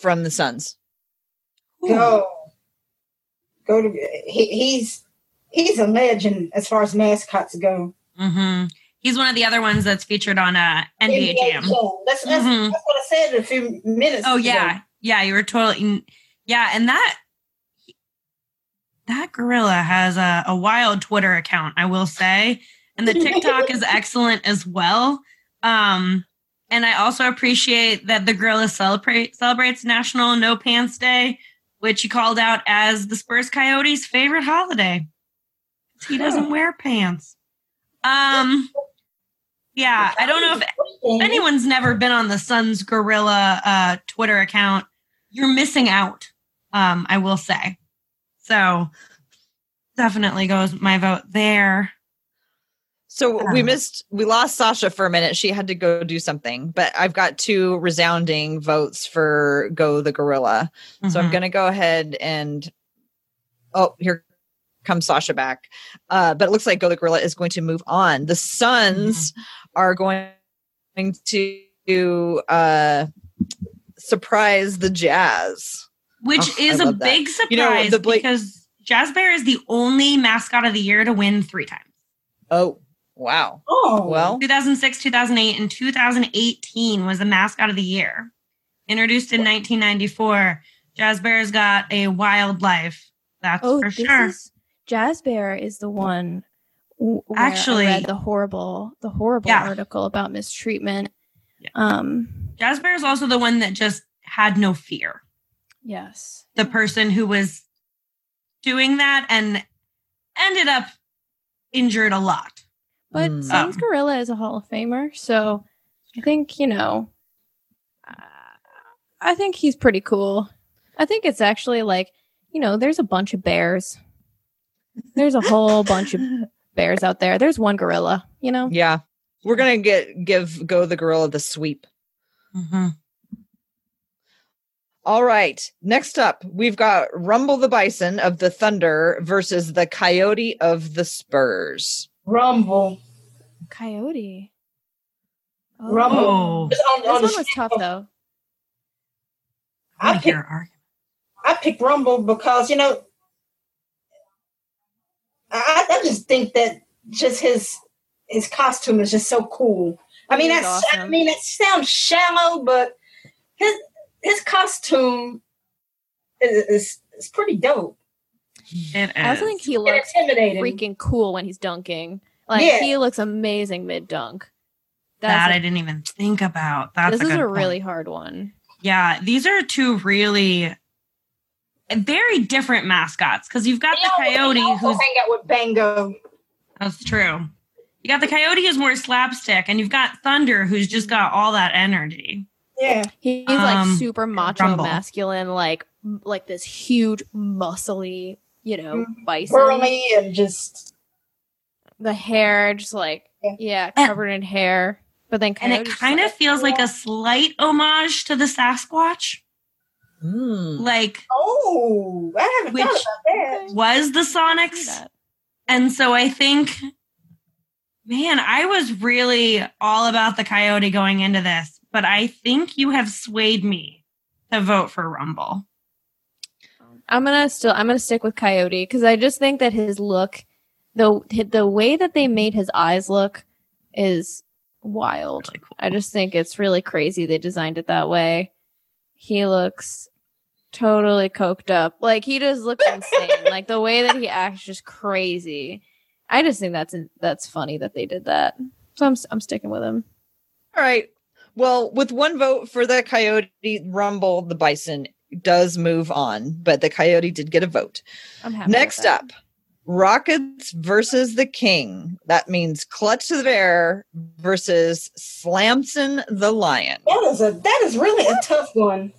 from the Suns. Go. Go to he, he's he's a legend as far as mascots go. hmm He's one of the other ones that's featured on uh, NBA Jam. That's, that's, Mhm. that's what I said a few minutes Oh ago. yeah, yeah, you were totally yeah, and that that gorilla has a, a wild Twitter account, I will say, and the TikTok is excellent as well. Um, and I also appreciate that the gorilla celebrate celebrates National No Pants Day, which he called out as the Spurs Coyotes' favorite holiday. He doesn't wear pants. Um, yeah, I don't know if if anyone's never been on the Suns Gorilla uh, Twitter account, you're missing out. Um, I will say. So, definitely goes my vote there. So we Um, missed, we lost Sasha for a minute. She had to go do something, but I've got two resounding votes for Go the Gorilla. So I'm Mhm. going to go ahead and, oh, here comes Sasha back. Uh, but it looks like Go the Gorilla is going to move on. The Suns are going to uh, surprise the Jazz. which Oh, is a that. big surprise You know, because Jazz Bear is the only mascot of the year to win three times. Oh, wow. Oh, Well, 2006, 2008, and 2018 was the mascot of the year. Introduced in 1994, Jazz Bear's got a wild life. That's Oh, for sure. is Jazz Bear is the one. where Actually- I read the horrible, the horrible Yeah. article about mistreatment. Yeah. Um. Jazz Bear is also the one that just had no fear. Yes. The person who was doing that and ended up injured a lot. But Hmm. Suns Um, Gorilla is a Hall of Famer, so I think you know. uh, I think he's pretty cool. I think it's actually like you know, there's a bunch of bears. There's a whole bunch of bears out there. There's one gorilla. You know. yeah. We're going to get give Go the Gorilla the sweep. Mm-hmm. All right. Next up, we've got Rumble the Bison of the Thunder versus the Coyote of the Spurs. Rumble. Coyote. Oh. Rumble. Oh, This one was tough though. I I like picked, argument. I picked Rumble because, you know, I, I just think that just his his costume is just so cool. I mean, He is that's I mean, it sounds shallow, but his his costume is is, is pretty dope And I is. think he looks intimidating. freaking cool when he's dunking. Like Yeah. he looks amazing mid dunk. that That's I didn't even think about. That's this a is good a point. really hard one. Yeah, these are two really very different mascots because you've got He the also- coyote also who's hang out with Bango. that's true. You got the coyote who's more slapstick, and you've got Thunder who's just got all that energy. Yeah, He's Um, like super macho Rumble. masculine, like like this huge muscly, you know, Mhm. bison. burly and just The hair just like Yeah. yeah, And- covered in hair. But then And it kind of like- feels like a slight homage to the Sasquatch. Hmm. Like, oh, I haven't Which- about that. was the Sonics. And so I think, man, I was really all about the Coyote going into this, but I think you have swayed me to vote for Rumble. I'm gonna still I'm gonna stick with Coyote because I just think that his look, the the way that they made his eyes look, is wild. Really cool. I just think it's really crazy they designed it that way. He looks totally coked up. Like he just looks insane. like the way that he acts just crazy. I just think that's that's funny that they did that. So I'm I'm sticking with him. All right. Well, with one vote for the Coyote, Rumble the Bison does move on, but the Coyote did get a vote. I'm happy. Next up, Rockets versus the King. That means Clutch the Bear versus Slamson the Lion. That is a that is really a tough one.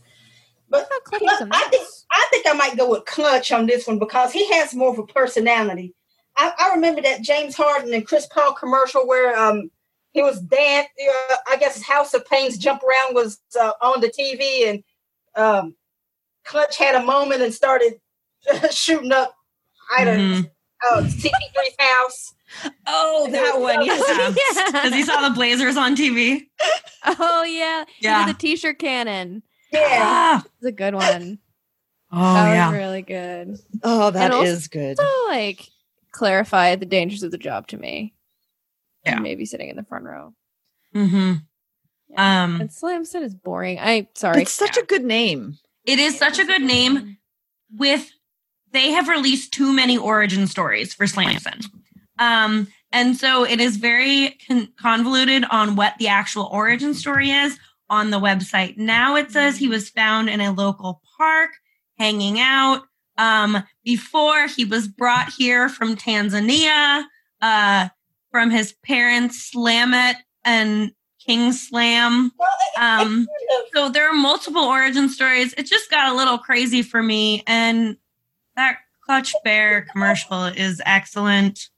But I thought Clutch Clutch- was a I think. I think I might go with Clutch on this one because he has more of a personality. I, I remember that James Harden and Chris Paul commercial where um he was dan uh, I guess House of Pain's jump around was uh, on the TV and um Clutch had a moment and started shooting up items. Mhm. Uh, CP3's house. Oh, that one. Yes. Yeah. Because he saw the Blazers on TV. Oh yeah, Yeah. yeah. The t-shirt cannon. Yeah. Ah. It's a good one. Oh, that yeah. was really good. Oh, that And is also- good. So like clarified the dangers of the job to me. Yeah. Maybe sitting in the front row. hmm Um, And Slamson is boring. I sorry. It's such a good name. it is such a good name. with they have released too many origin stories for Slamson. Um, and so it is very con- convoluted on what the actual origin story is on the website. Now it says he was found in a local park hanging out. Um, before he was brought here from Tanzania, uh, from his parents, Slamet and King Slam. Um, so there are multiple origin stories. It just got a little crazy for me, and that Clutch Bear commercial is excellent.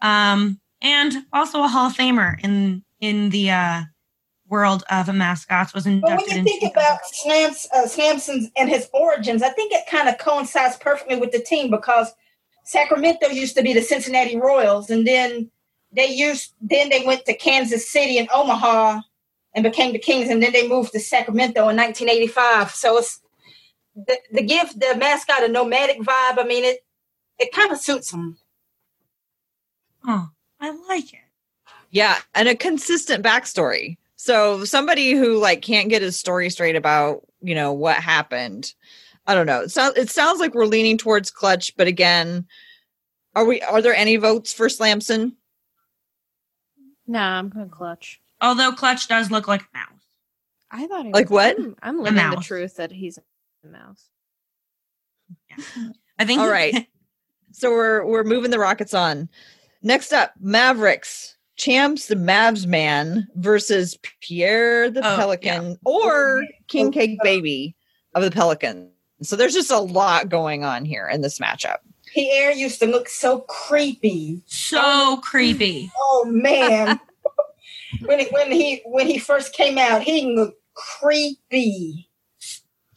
Um, and also a Hall of Famer in in the uh, world of mascots was inducted. But when you think about Slams, uh, and his origins, I think it kind of coincides perfectly with the team because Sacramento used to be the Cincinnati Royals, and then they used then they went to Kansas City and Omaha and became the Kings, and then they moved to Sacramento in 1985. So it's the, the give the mascot a nomadic vibe. I mean, it it kind of suits them. Oh, I like it. Yeah, and a consistent backstory. So somebody who like can't get his story straight about, you know, what happened. I don't know. It sounds it sounds like we're leaning towards clutch, but again, are we are there any votes for Slamson? Nah, I'm gonna clutch. Although Clutch does look like a mouse. I thought he Like was- what? I'm, I'm living the truth that he's a mouse. Yeah. I think. All right. So we're we're moving the rockets on. Next up, Mavericks. Champs the Mavs man versus Pierre the Oh, Pelican or oh, King Cake Baby of the Pelican. So there's just a lot going on here in this matchup. Pierre used to look so creepy. so creepy. Oh man. when he, when he when he first came out, he looked creepy.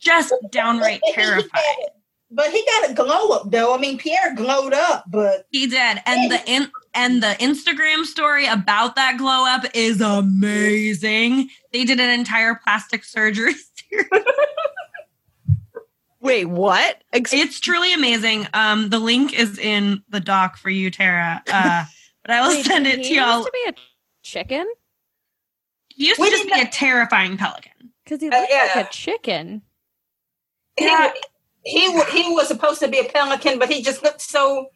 Just downright But he- he terrifying. had- But he got a glow up though. I mean, Pierre glowed up, but He did, and the in and the Instagram story about that glow up is amazing. They did an entire plastic surgery. series. Wait, what? Ex- it's truly amazing. Um, the link is in the doc for you, Tara. Uh, but I will Wait, send did it to he y'all. Used to be a chicken He used to We just didn't be a terrifying pelican. because he Uh, yeah. like a chicken. Yeah. he he he was supposed to be a pelican, but he just looked so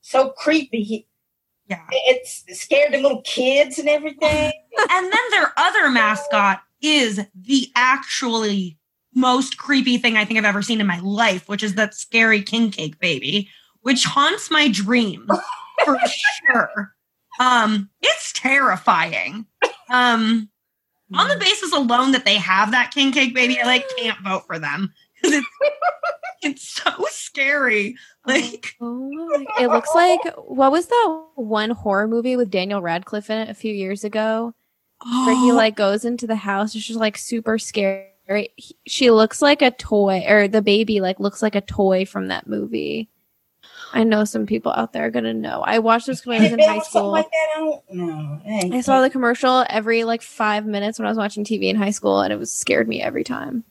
so creepy. He, Yeah. it's it scared the little kids and everything. and then their other mascot is the actually most creepy thing I think I've ever seen in my life, which is that scary king cake baby, which haunts my dreams for sure. Um, it's terrifying. Um, on the basis alone that they have that king cake baby, I like can't vote for them it's it's so scary. Like Oh! It looks like what was that one horror movie with Daniel Radcliffe in it a few years ago, where he oh, like goes into the house and she's like super scary. He- she looks like a toy, or the baby like looks like a toy from that movie. I know some people out there are gonna know. I watched this when I was in high school. like that. I don't know. It I saw the commercial every like five minutes when I was watching TV in high school, and it was scared me every time.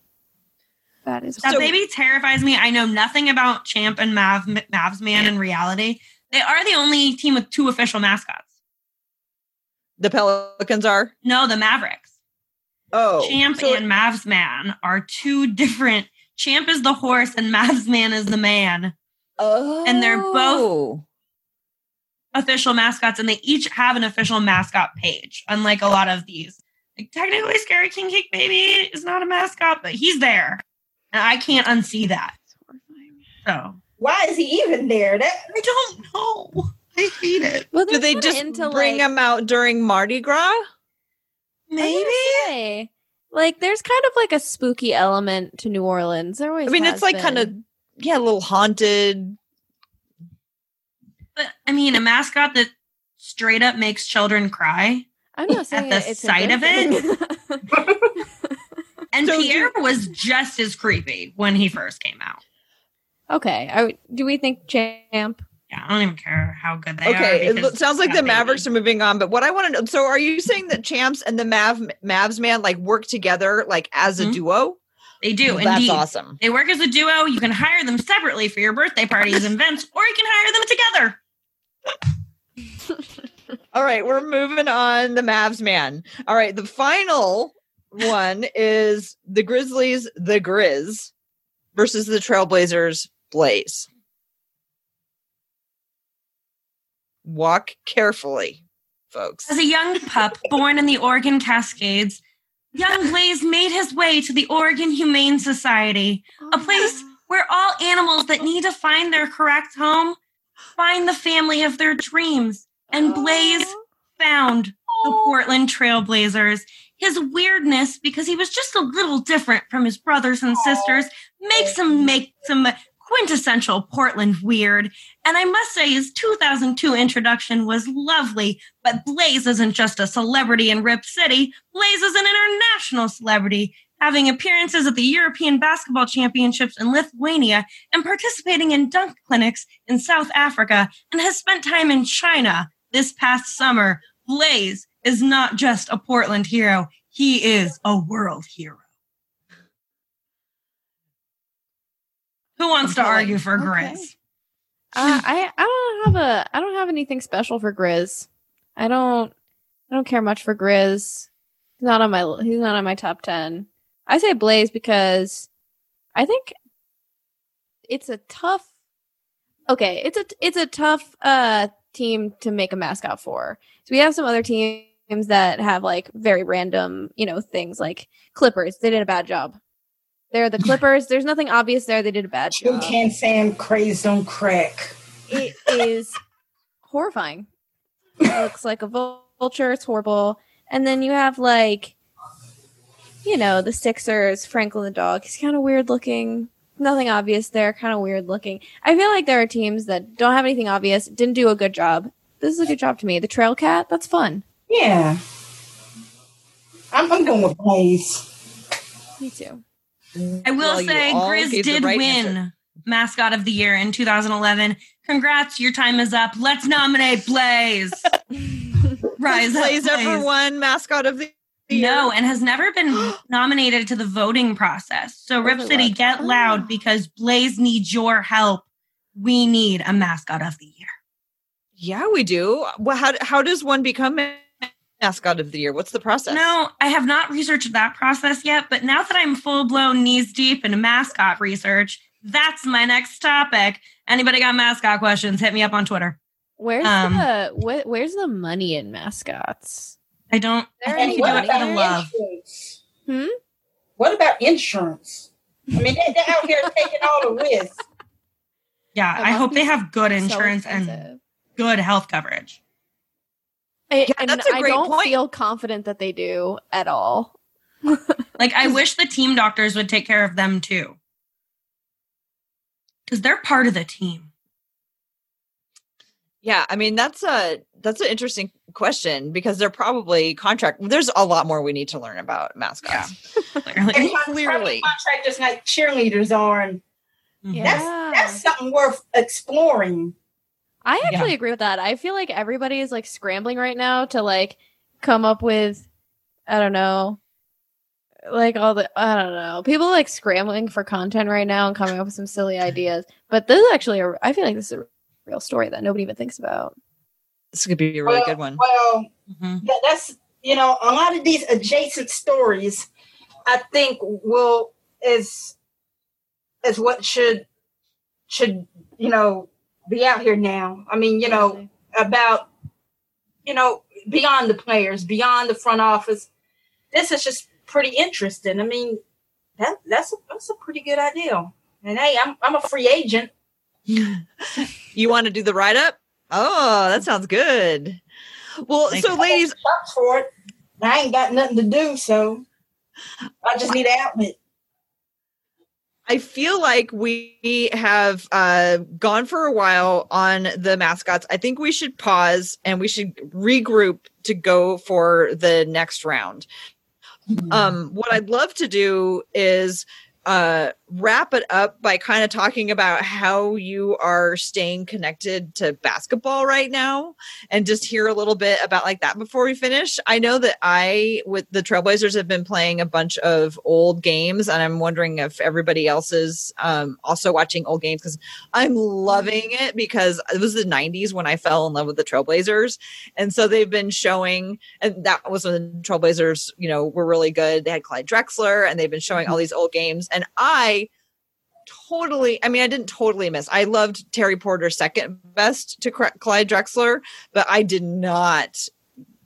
That is That So- baby terrifies me. I know nothing about Champ and Mav, Mavs Man in reality. They are the only team with two official mascots. the Pelicans are? No, the Mavericks. Oh. Champ so- and Mavs Man are two different. Champ is the horse and Mavs Man is the man. Oh. and they're both- oh. Official mascots, and they each have an official mascot page, unlike a lot of these. Like technically, Scary King Cake Baby is not a mascot, but he's there, and I can't unsee that. So Why is he even there? That I don't know. I hate it. Well, Do they just into, bring like, them out during Mardi Gras? Maybe. say, like, there's kind of like a spooky element to New Orleans. There always. I mean, has it's like kind of been. Yeah, a little haunted. But I mean, a mascot that straight up makes children cry. I'm not saying the it's sight of it? And So do- Pierre was just as creepy when he first came out. okay. I, do we think Champ? Yeah, I don't even care how good they are. okay, it sounds like that the baby. Mavericks are moving on. But what I want to know, so are you saying that Champs and the Mav Mavs man like work together like as a Mhm. duo? They do. That's indeed. awesome. They work as a duo. You can hire them separately for your birthday parties and events, or you can hire them together. All right, we're moving on. The Mavs man. All right, the final one is the Grizzlies, the Grizz versus the Trailblazers, Blaze. Walk carefully, folks. As a young pup born in the Oregon Cascades, young Blaze made his way to the Oregon Humane Society, a oh, place where all animals that need to find their correct home find the family of their dreams. And oh. Blaze found the oh. Portland Trailblazers. His weirdness, because he was just a little different from his brothers and sisters, makes him make some quintessential Portland weird. And I must say, his 2002 introduction was lovely, but Blaze isn't just a celebrity in Rip City, Blaze is an international celebrity, having appearances at the European Basketball Championships in Lithuania and participating in dunk clinics in South Africa, and has spent time in China this past summer. Blaze is not just a Portland hero, he is a world hero. Who wants to argue for Okay. Grizz? Uh, I I don't have a I don't have anything special for Grizz. I don't I don't care much for Grizz. He's not on my he's not on my top ten. I say Blaze because I think it's a tough. Okay, it's a it's a tough uh team to make a mascot for. So we have some other teams that have like very random you know things like Clippers. They did a bad job. They're the Clippers. There's nothing obvious there. They did a bad job Toucan Sam crazed on crack. it is horrifying. It looks like a vulture. It's horrible. And then you have like, you know, the Sixers, Franklin the dog. He's kind of weird looking. Nothing obvious there. Kind of weird looking. I feel like there are teams that don't have anything obvious. Didn't do a good job. This is a good job to me. The Trail Cat. That's fun. Yeah. I'm, I'm going with Blaze. Me too. I will Well, say all Grizz did right win answer. mascot of the year in 2011. Congrats, your time is up. Let's nominate Blaze. Rise up, Blaze Blaze. ever won mascot of the year? No, and has never been nominated to the voting process. So Rip Overlooked. City, get Oh. loud because Blaze needs your help. We need a mascot of the year. Yeah, we do. Well, how how does one become a mascot of the year? What's the process? No, I have not researched that process yet, but now that I'm full blown knees deep in mascot research, that's my next topic. Anybody got mascot questions? Hit me up on Twitter. Where's Um, the wh- where's the money in mascots? I don't. There I think you do it for the love. insurance? Hmm? What about insurance? I mean, they, they're out here taking all the risks. Yeah, I hope they have good So insurance and good health coverage. I, Yeah, and that's a I great don't point. feel confident that they do at all. Like, I wish the team doctors would take care of them too. Because they're part of the team. Yeah, I mean that's a that's an interesting question because they're probably contract. There's a lot more we need to learn about mascots. Clearly. And con- Clearly. contractors like cheerleaders are, and Mhm. that's that's something worth exploring. I actually agree with that. I feel like everybody is like scrambling right now to like come up with I don't know like all the I don't know. People are, like scrambling for content right now and coming up with some silly ideas. But this is actually a I feel like this is a real story that nobody even thinks about. This could be a really well, good one. Well, Mhm. that, that's you know a lot of these adjacent stories. I think will is is what should should you know be out here now. I mean, you know about you know beyond the players, beyond the front office. This is just pretty interesting. I mean, that that's a, that's a pretty good idea. And hey, I'm I'm a free agent. You want to do the write up? Oh, that sounds good. Well, Thank so ladies, Shops for it. I ain't got nothing to do, so I just need an outlet. I feel like we have uh, gone for a while on the mascots. I think we should pause and we should regroup to go for the next round. Um, what I'd love to do is uh, wrap it up by kind of talking about how you are staying connected to basketball right now and just hear a little bit about like that before we finish. I know that I, with the Trailblazers, have been playing a bunch of old games, and I'm wondering if everybody else is um, also watching old games because I'm loving it because it was the 90s when I fell in love with the Trailblazers. And so they've been showing, and that was when the Trailblazers, you know, were really good. They had Clyde Drexler, and they've been showing all these old games. And I totally, I mean, I didn't totally miss. I loved Terry Porter second best to Clyde Drexler, but I did not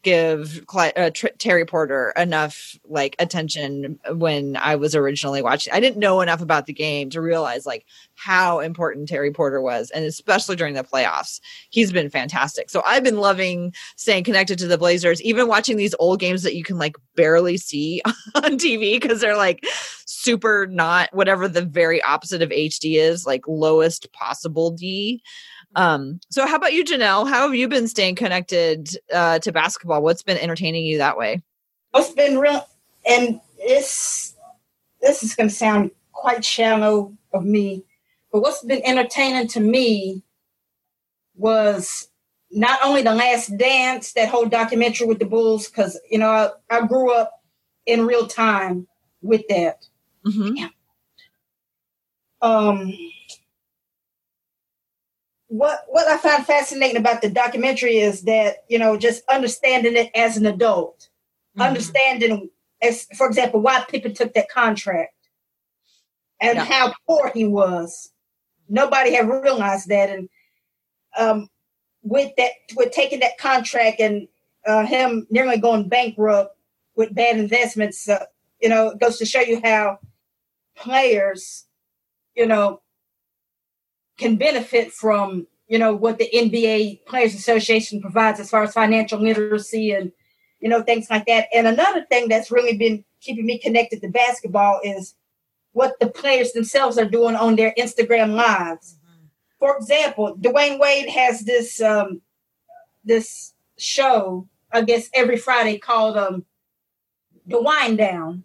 give Cli- uh, Tr- Terry Porter enough like attention when I was originally watching. I didn't know enough about the game to realize like how important Terry Porter was, and especially during the playoffs, he's been fantastic. So I've been loving staying connected to the Blazers, even watching these old games that you can like barely see on TV because they're like super not whatever the very opposite of HD is, like lowest possible D. Um, so how about you, Janelle? How have you been staying connected uh, to basketball? What's been entertaining you that way? What's been real, and this this is going to sound quite shallow of me, but what's been entertaining to me was not only the Last Dance, that whole documentary with the Bulls, because you know I, I grew up in real time with that. Mm-hmm. um what what I find fascinating about the documentary is that you know just understanding it as an adult, Mm-hmm. understanding as for example why Pippen took that contract and Yeah. how poor he was. Nobody had realized that, and um, with that with taking that contract and uh, him nearly going bankrupt with bad investments, uh, you know, it goes to show you how players, you know, can benefit from you know what the NBA Players Association provides as far as financial literacy and you know things like that. And another thing that's really been keeping me connected to basketball is what the players themselves are doing on their Instagram lives. For example, Dwyane Wade has this um, this show, I guess every Friday called um, the Wind Down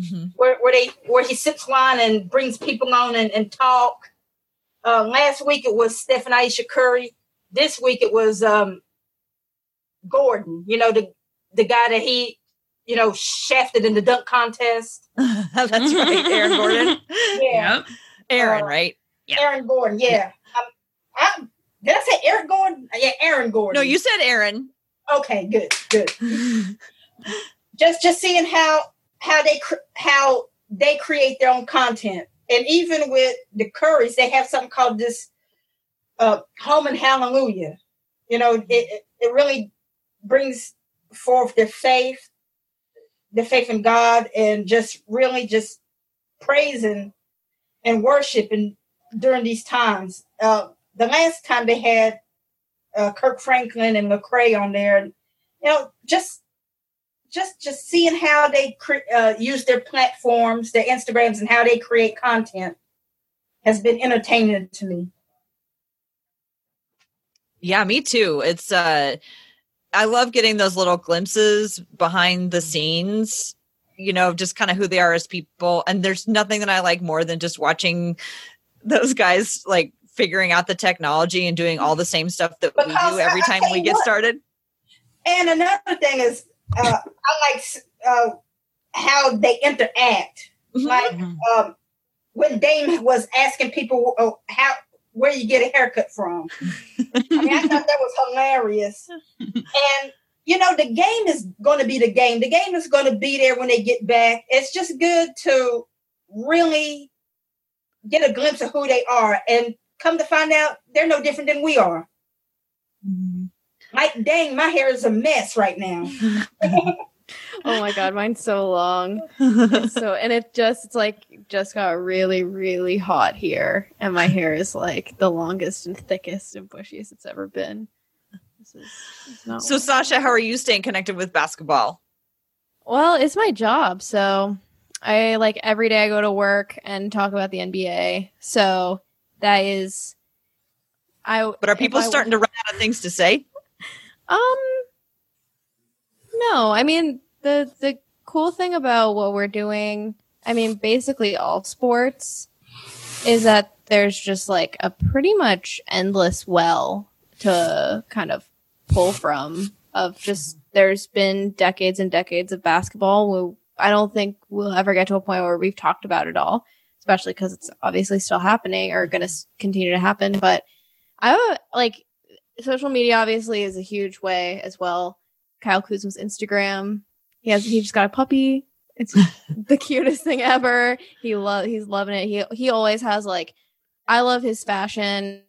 Mm-hmm. where, where they where he sips wine and brings people on and, and talk. Uh, last week it was Stephen Ayesha Curry. This week it was um, Gordon. You know the the guy that he you know shafted in the dunk contest. That's right, Aaron Gordon. Yeah, Yep. Aaron, Uh, right? Yeah. Aaron Gordon. Yeah. Um, I, did I say Aaron Gordon? Yeah, Aaron Gordon. No, you said Aaron. Okay, good, good. just just seeing how how they cr- how they create their own content and even with the currys they have something called this uh home and hallelujah. You know it it, it really brings forth the faith the faith in god and just really just praising and worshiping during these times. Uh the last time they had uh, kirk franklin and lecrae on there you know just just just seeing how they cre- uh, use their platforms, their Instagrams, and how they create content has been entertaining to me. Yeah, me too. It's uh I love getting those little glimpses behind the scenes, you know, just kind of who they are as people. And there's nothing that I like more than just watching those guys like figuring out the technology and doing all the same stuff that we do every I- time we get what. started. And another thing is, uh, I like uh, how they interact. Mhm. Like Mhm. um, when Dame was asking people uh, how where you get a haircut from. I mean, I thought that was hilarious. And you know, the game is going to be the game. The game is going to be there when they get back. It's just good to really get a glimpse of who they are, and come to find out they're no different than we are. Like, dang, my hair is a mess right now. Oh my god, mine's so long. It's so and it just it's like just got really really hot here and my hair is like the longest and thickest and bushiest it's ever been. This is it's not so Sasha, how are you staying connected with basketball? Well, it's my job, so I like every day I go to work and talk about the NBA. So that is I But are if people I- starting to run out of things to say? Um, no. I mean the the cool thing about what we're doing, I mean, basically all sports, is that there's just like a pretty much endless well to kind of pull from. Of just there's been decades and decades of basketball. We, I don't think we'll ever get to a point where we've talked about it all, especially because it's obviously still happening or going to continue to happen. But I like social media obviously is a huge way as well. Kyle Kuzma's Instagram. He has he just got a puppy. It's the cutest thing ever. He love he's loving it. He he always has like I love his fashion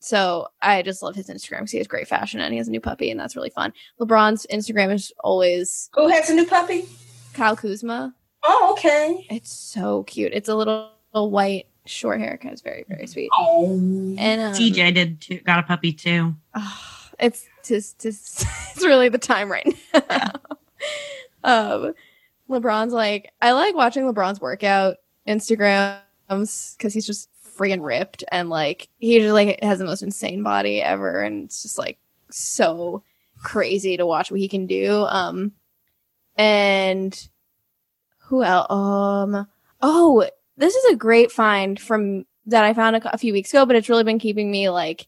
so I just love his Instagram because he has great fashion and he has a new puppy, and that's really fun. LeBron's Instagram is always Who has a new puppy? Kyle Kuzma. Oh, okay. It's so cute. It's a little, little white short haircut. It's very very sweet. Oh. And um, TJ did too, got a puppy too. Oh, it's just, just it's really the time right now. um, LeBron's like I like watching LeBron's workout Instagrams because he's just freaking ripped and like he just like has the most insane body ever and it's just like so crazy to watch what he can do. Um, and who else? Um, oh, this is a great find from that I found a, a few weeks ago, but it's really been keeping me like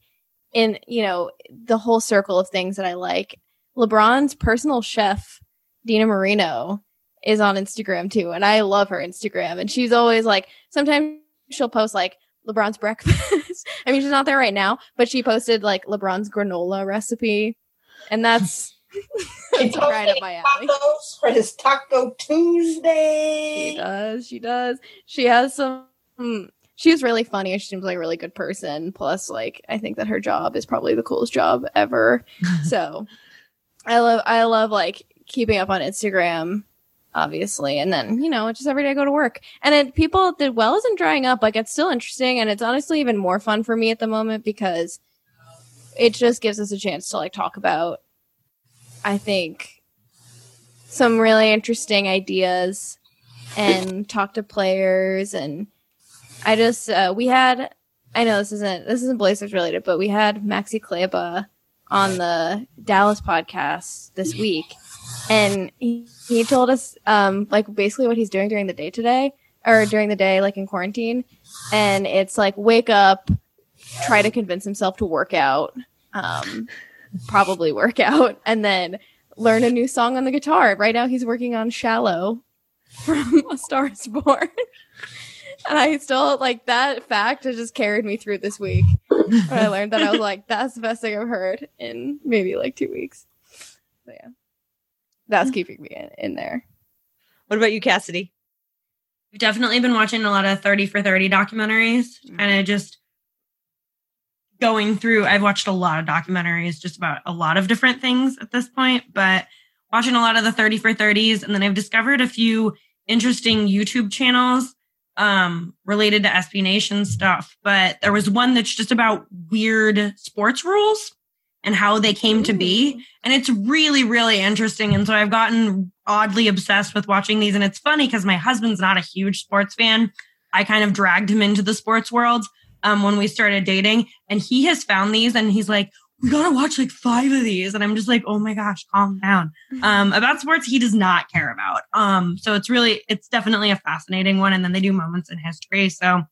in you know the whole circle of things that I like. LeBron's personal chef, Dina Marino, is on Instagram too, and I love her Instagram. And she's always like, sometimes she'll post like LeBron's breakfast. I mean, she's not there right now, but she posted like LeBron's granola recipe, and that's it's right up my alley. For his Taco Tuesday. She does. She does. She has some. mm, She was really funny. She seems like a really good person. Plus, like, I think that her job is probably the coolest job ever. so, I love. I love like keeping up on Instagram, obviously, and then you know, just every day I go to work. And it, people, the well isn't drying up. Like, it's still interesting, and it's honestly even more fun for me at the moment because it just gives us a chance to like talk about. I think some really interesting ideas and talk to players and I just uh, we had I know this isn't this isn't Blazers related, but we had Maxi Kleber on the Dallas podcast this week, and he, he told us um like basically what he's doing during the day today or during the day like in quarantine, and it's like wake up, try to convince himself to work out, um, probably work out, and then learn a new song on the guitar. Right now he's working on "Shallow" from A Star Is Born. And I still like that fact has just carried me through this week. When I learned that, I was like, "That's the best thing I've heard in maybe like two weeks." So yeah, that's keeping me in, in there. What about you, Cassidy? We've definitely been watching a lot of 30 for 30 documentaries Mhm. and I just going through I've watched a lot of documentaries just about a lot of different things at this point, but watching a lot of the 30 for 30s and then I've discovered a few interesting YouTube channels um related to SB Nation stuff, but there was one that's just about weird sports rules and how they came to be and it's really really interesting and so i've gotten oddly obsessed with watching these and it's funny because my husband's not a huge sports fan. I kind of dragged him into the sports world um, when we started dating and he has found these and he's like we gotta watch like five of these and i'm just like oh my gosh calm down um, about sports he does not care about um, so it's really it's definitely a fascinating one and then they do moments in history so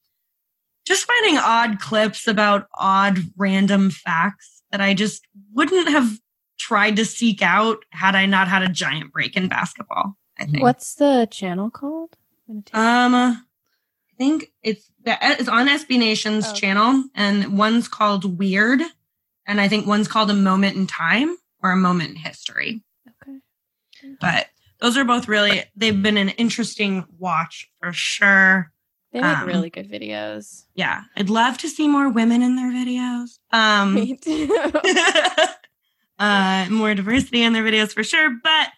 just finding odd clips about odd random facts that I just wouldn't have tried to seek out had I not had a giant break in basketball. I think. What's the channel called? I'm gonna take- Um, I think it's it's on SB Nation's Oh, channel, and one's called Weird, and I think one's called A Moment in Time or A Moment in History. okay. But those are both really they've been an interesting watch for sure. They make um, really good videos. Yeah, I'd love to see more women in their videos. Um, Me too. uh, more diversity in their videos for sure. But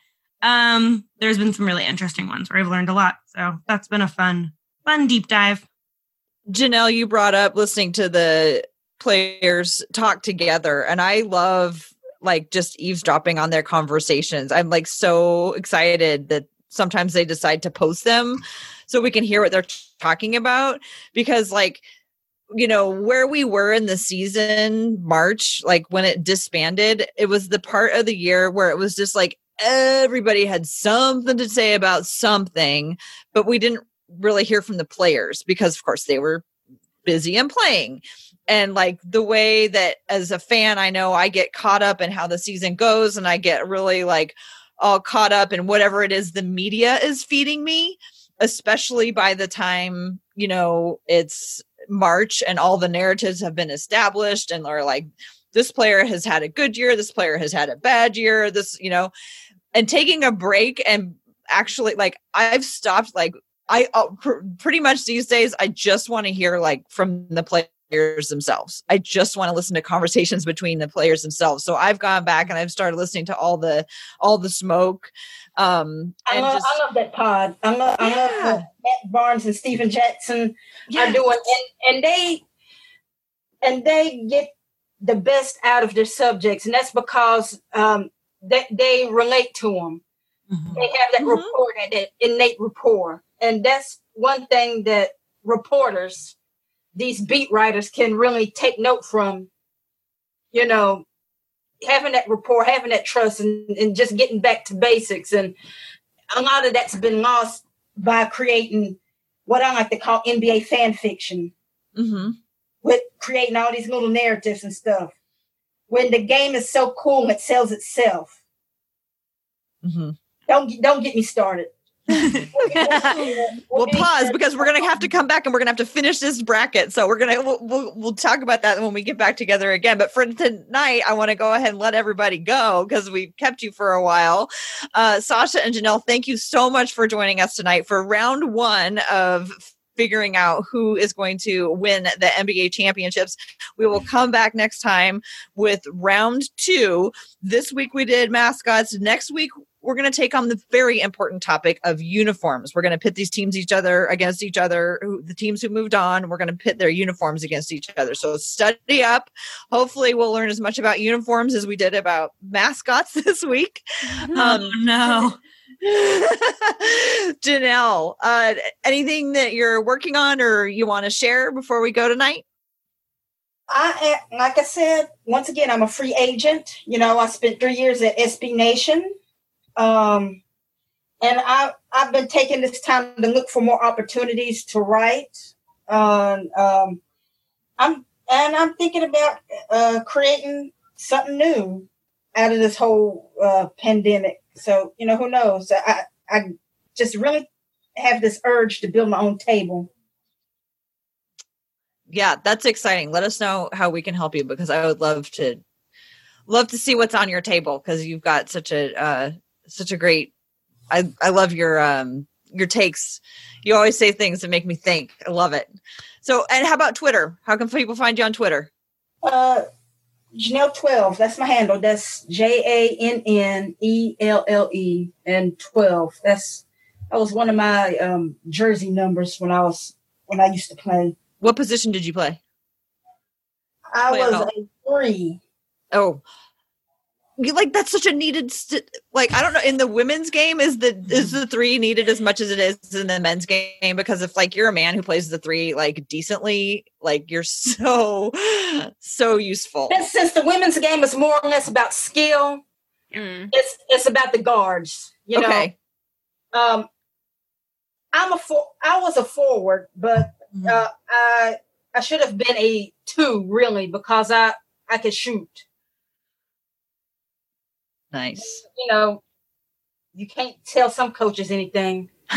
um, there's been some really interesting ones where I've learned a lot. So that's been a fun, fun deep dive. Janelle, you brought up listening to the players talk together, and I love like just eavesdropping on their conversations. I'm like so excited that sometimes they decide to post them so we can hear what they're talking about because like you know where we were in the season march like when it disbanded it was the part of the year where it was just like everybody had something to say about something but we didn't really hear from the players because of course they were busy and playing. And like the way that as a fan i know i get caught up in how the season goes and i get really like all caught up in whatever it is the media is feeding me especially by the time you know it's march and all the narratives have been established and are like this player has had a good year. This player has had a bad year. This you know and taking a break and actually like i've stopped like i uh, pr- pretty much these days i just want to hear like from the players themselves. I just want to listen to conversations between the players themselves. So I've gone back and I've started listening to all the all the smoke. Um, I love, just, I love that pod. I love, I love Yeah. Matt Barnes and Stephen Jackson Yes. are doing, and and they and they get the best out of their subjects, and that's because um, they they relate to them. Mhm. They have that Mhm. rapport, that, that innate rapport, and that's one thing that reporters, these beat writers, can really take note from. You know, having that rapport, having that trust, and, and just getting back to basics. And a lot of that's been lost by creating what I like to call NBA fan fiction, Mhm. with creating all these little narratives and stuff. When the game is so cool, it sells itself. Mhm. Don't don't get me started. We'll pause because we're going to have to come back and we're going to have to finish this bracket. So we're going to we'll, we'll we'll talk about that when we get back together again. But for tonight, I want to go ahead and let everybody go because we've kept you for a while. Uh, Sasha and Janelle, thank you so much for joining us tonight for round one of figuring out who is going to win the NBA championships. We will come back next time with round two. This week we did mascots. Next week we're going to take on the very important topic of uniforms. We're going to pit these teams each other against each other. Who, the teams who moved on, we're going to pit their uniforms against each other. So study up. Hopefully, we'll learn as much about uniforms as we did about mascots this week. oh Um, no. Janelle, uh, anything that you're working on or you want to share before we go tonight? I like I said, once again, I'm a free agent. You know, I spent three years at SB Nation. Um, and I, I've been taking this time to look for more opportunities to write. Um, um, I'm, and I'm thinking about uh, creating something new out of this whole uh, pandemic. So, you know, who knows? I, I just really have this urge to build my own table. yeah that's exciting let us know how we can help you because i would love to love to see what's on your table because you've got such a uh such a great i i love your um your takes you always say things that make me think i love it so and how about twitter how can people find you on twitter Uh, Janelle twelve. That's my handle. That's J A N N E L L E and twelve. That's that was one of my um, jersey numbers when I was when I used to play. what position did you play I Play was a three. oh you like that's such a needed st- like i don't know in the women's game is the is the three needed as much as it is in the men's game because if like you're a man who plays the three like decently like you're so so useful Since, since the women's game is more or less about skill, Mm. it's it's about the guards. You okay know, um, I'm a for, I was a forward, but Mhm. uh, I I should have been a two really because I I could shoot. Nice you know, you can't tell some coaches anything.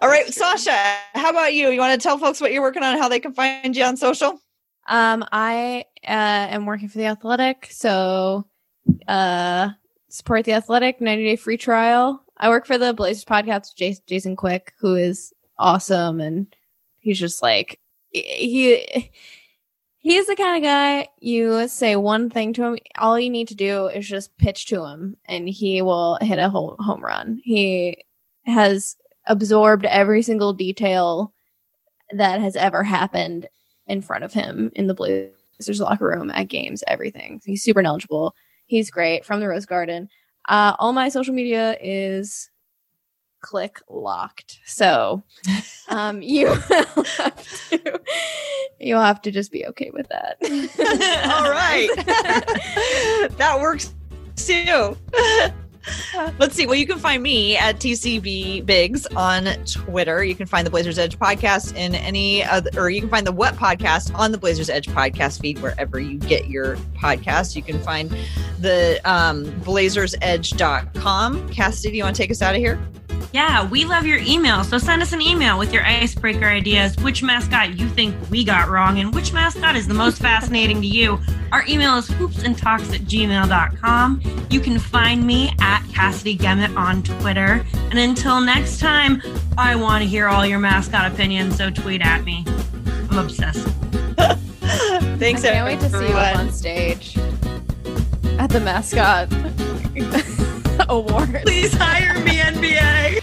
all right sasha how about you you want to tell folks what you're working on how they can find you on social Um, I uh, am working for the Athletic, so uh, support the Athletic 90 day free trial. I work for the Blazers podcast with Jason, Jason Quick, who is awesome, and he's just like he he's the kind of guy you say one thing to him, all you need to do is just pitch to him, and he will hit a whole home run. He has absorbed every single detail that has ever happened in front of him in the Blazers locker room at games, everything. He's super knowledgeable. He's great from the Rose Garden. Uh, all my social media is click locked. So um, you will have to, you'll have to just be okay with that. all right that works too Let's see. Well, you can find me at TCB Bigs on Twitter. You can find the Blazers Edge podcast in any other, or you can find the What podcast on the Blazers Edge podcast feed wherever you get your podcast. You can find the um, blazersedge.com. Cassidy, do you want to take us out of here? Yeah, we love your email. So send us an email with your icebreaker ideas, which mascot you think we got wrong, and which mascot is the most fascinating to you. Our email is hoopsandtalks at gmail.com. You can find me at Cassidy Gemmett on Twitter. And until next time, I want to hear all your mascot opinions, so tweet at me. I'm obsessed. Thanks, I can't wait to see you up on stage at the mascot award. Please hire me, NBA.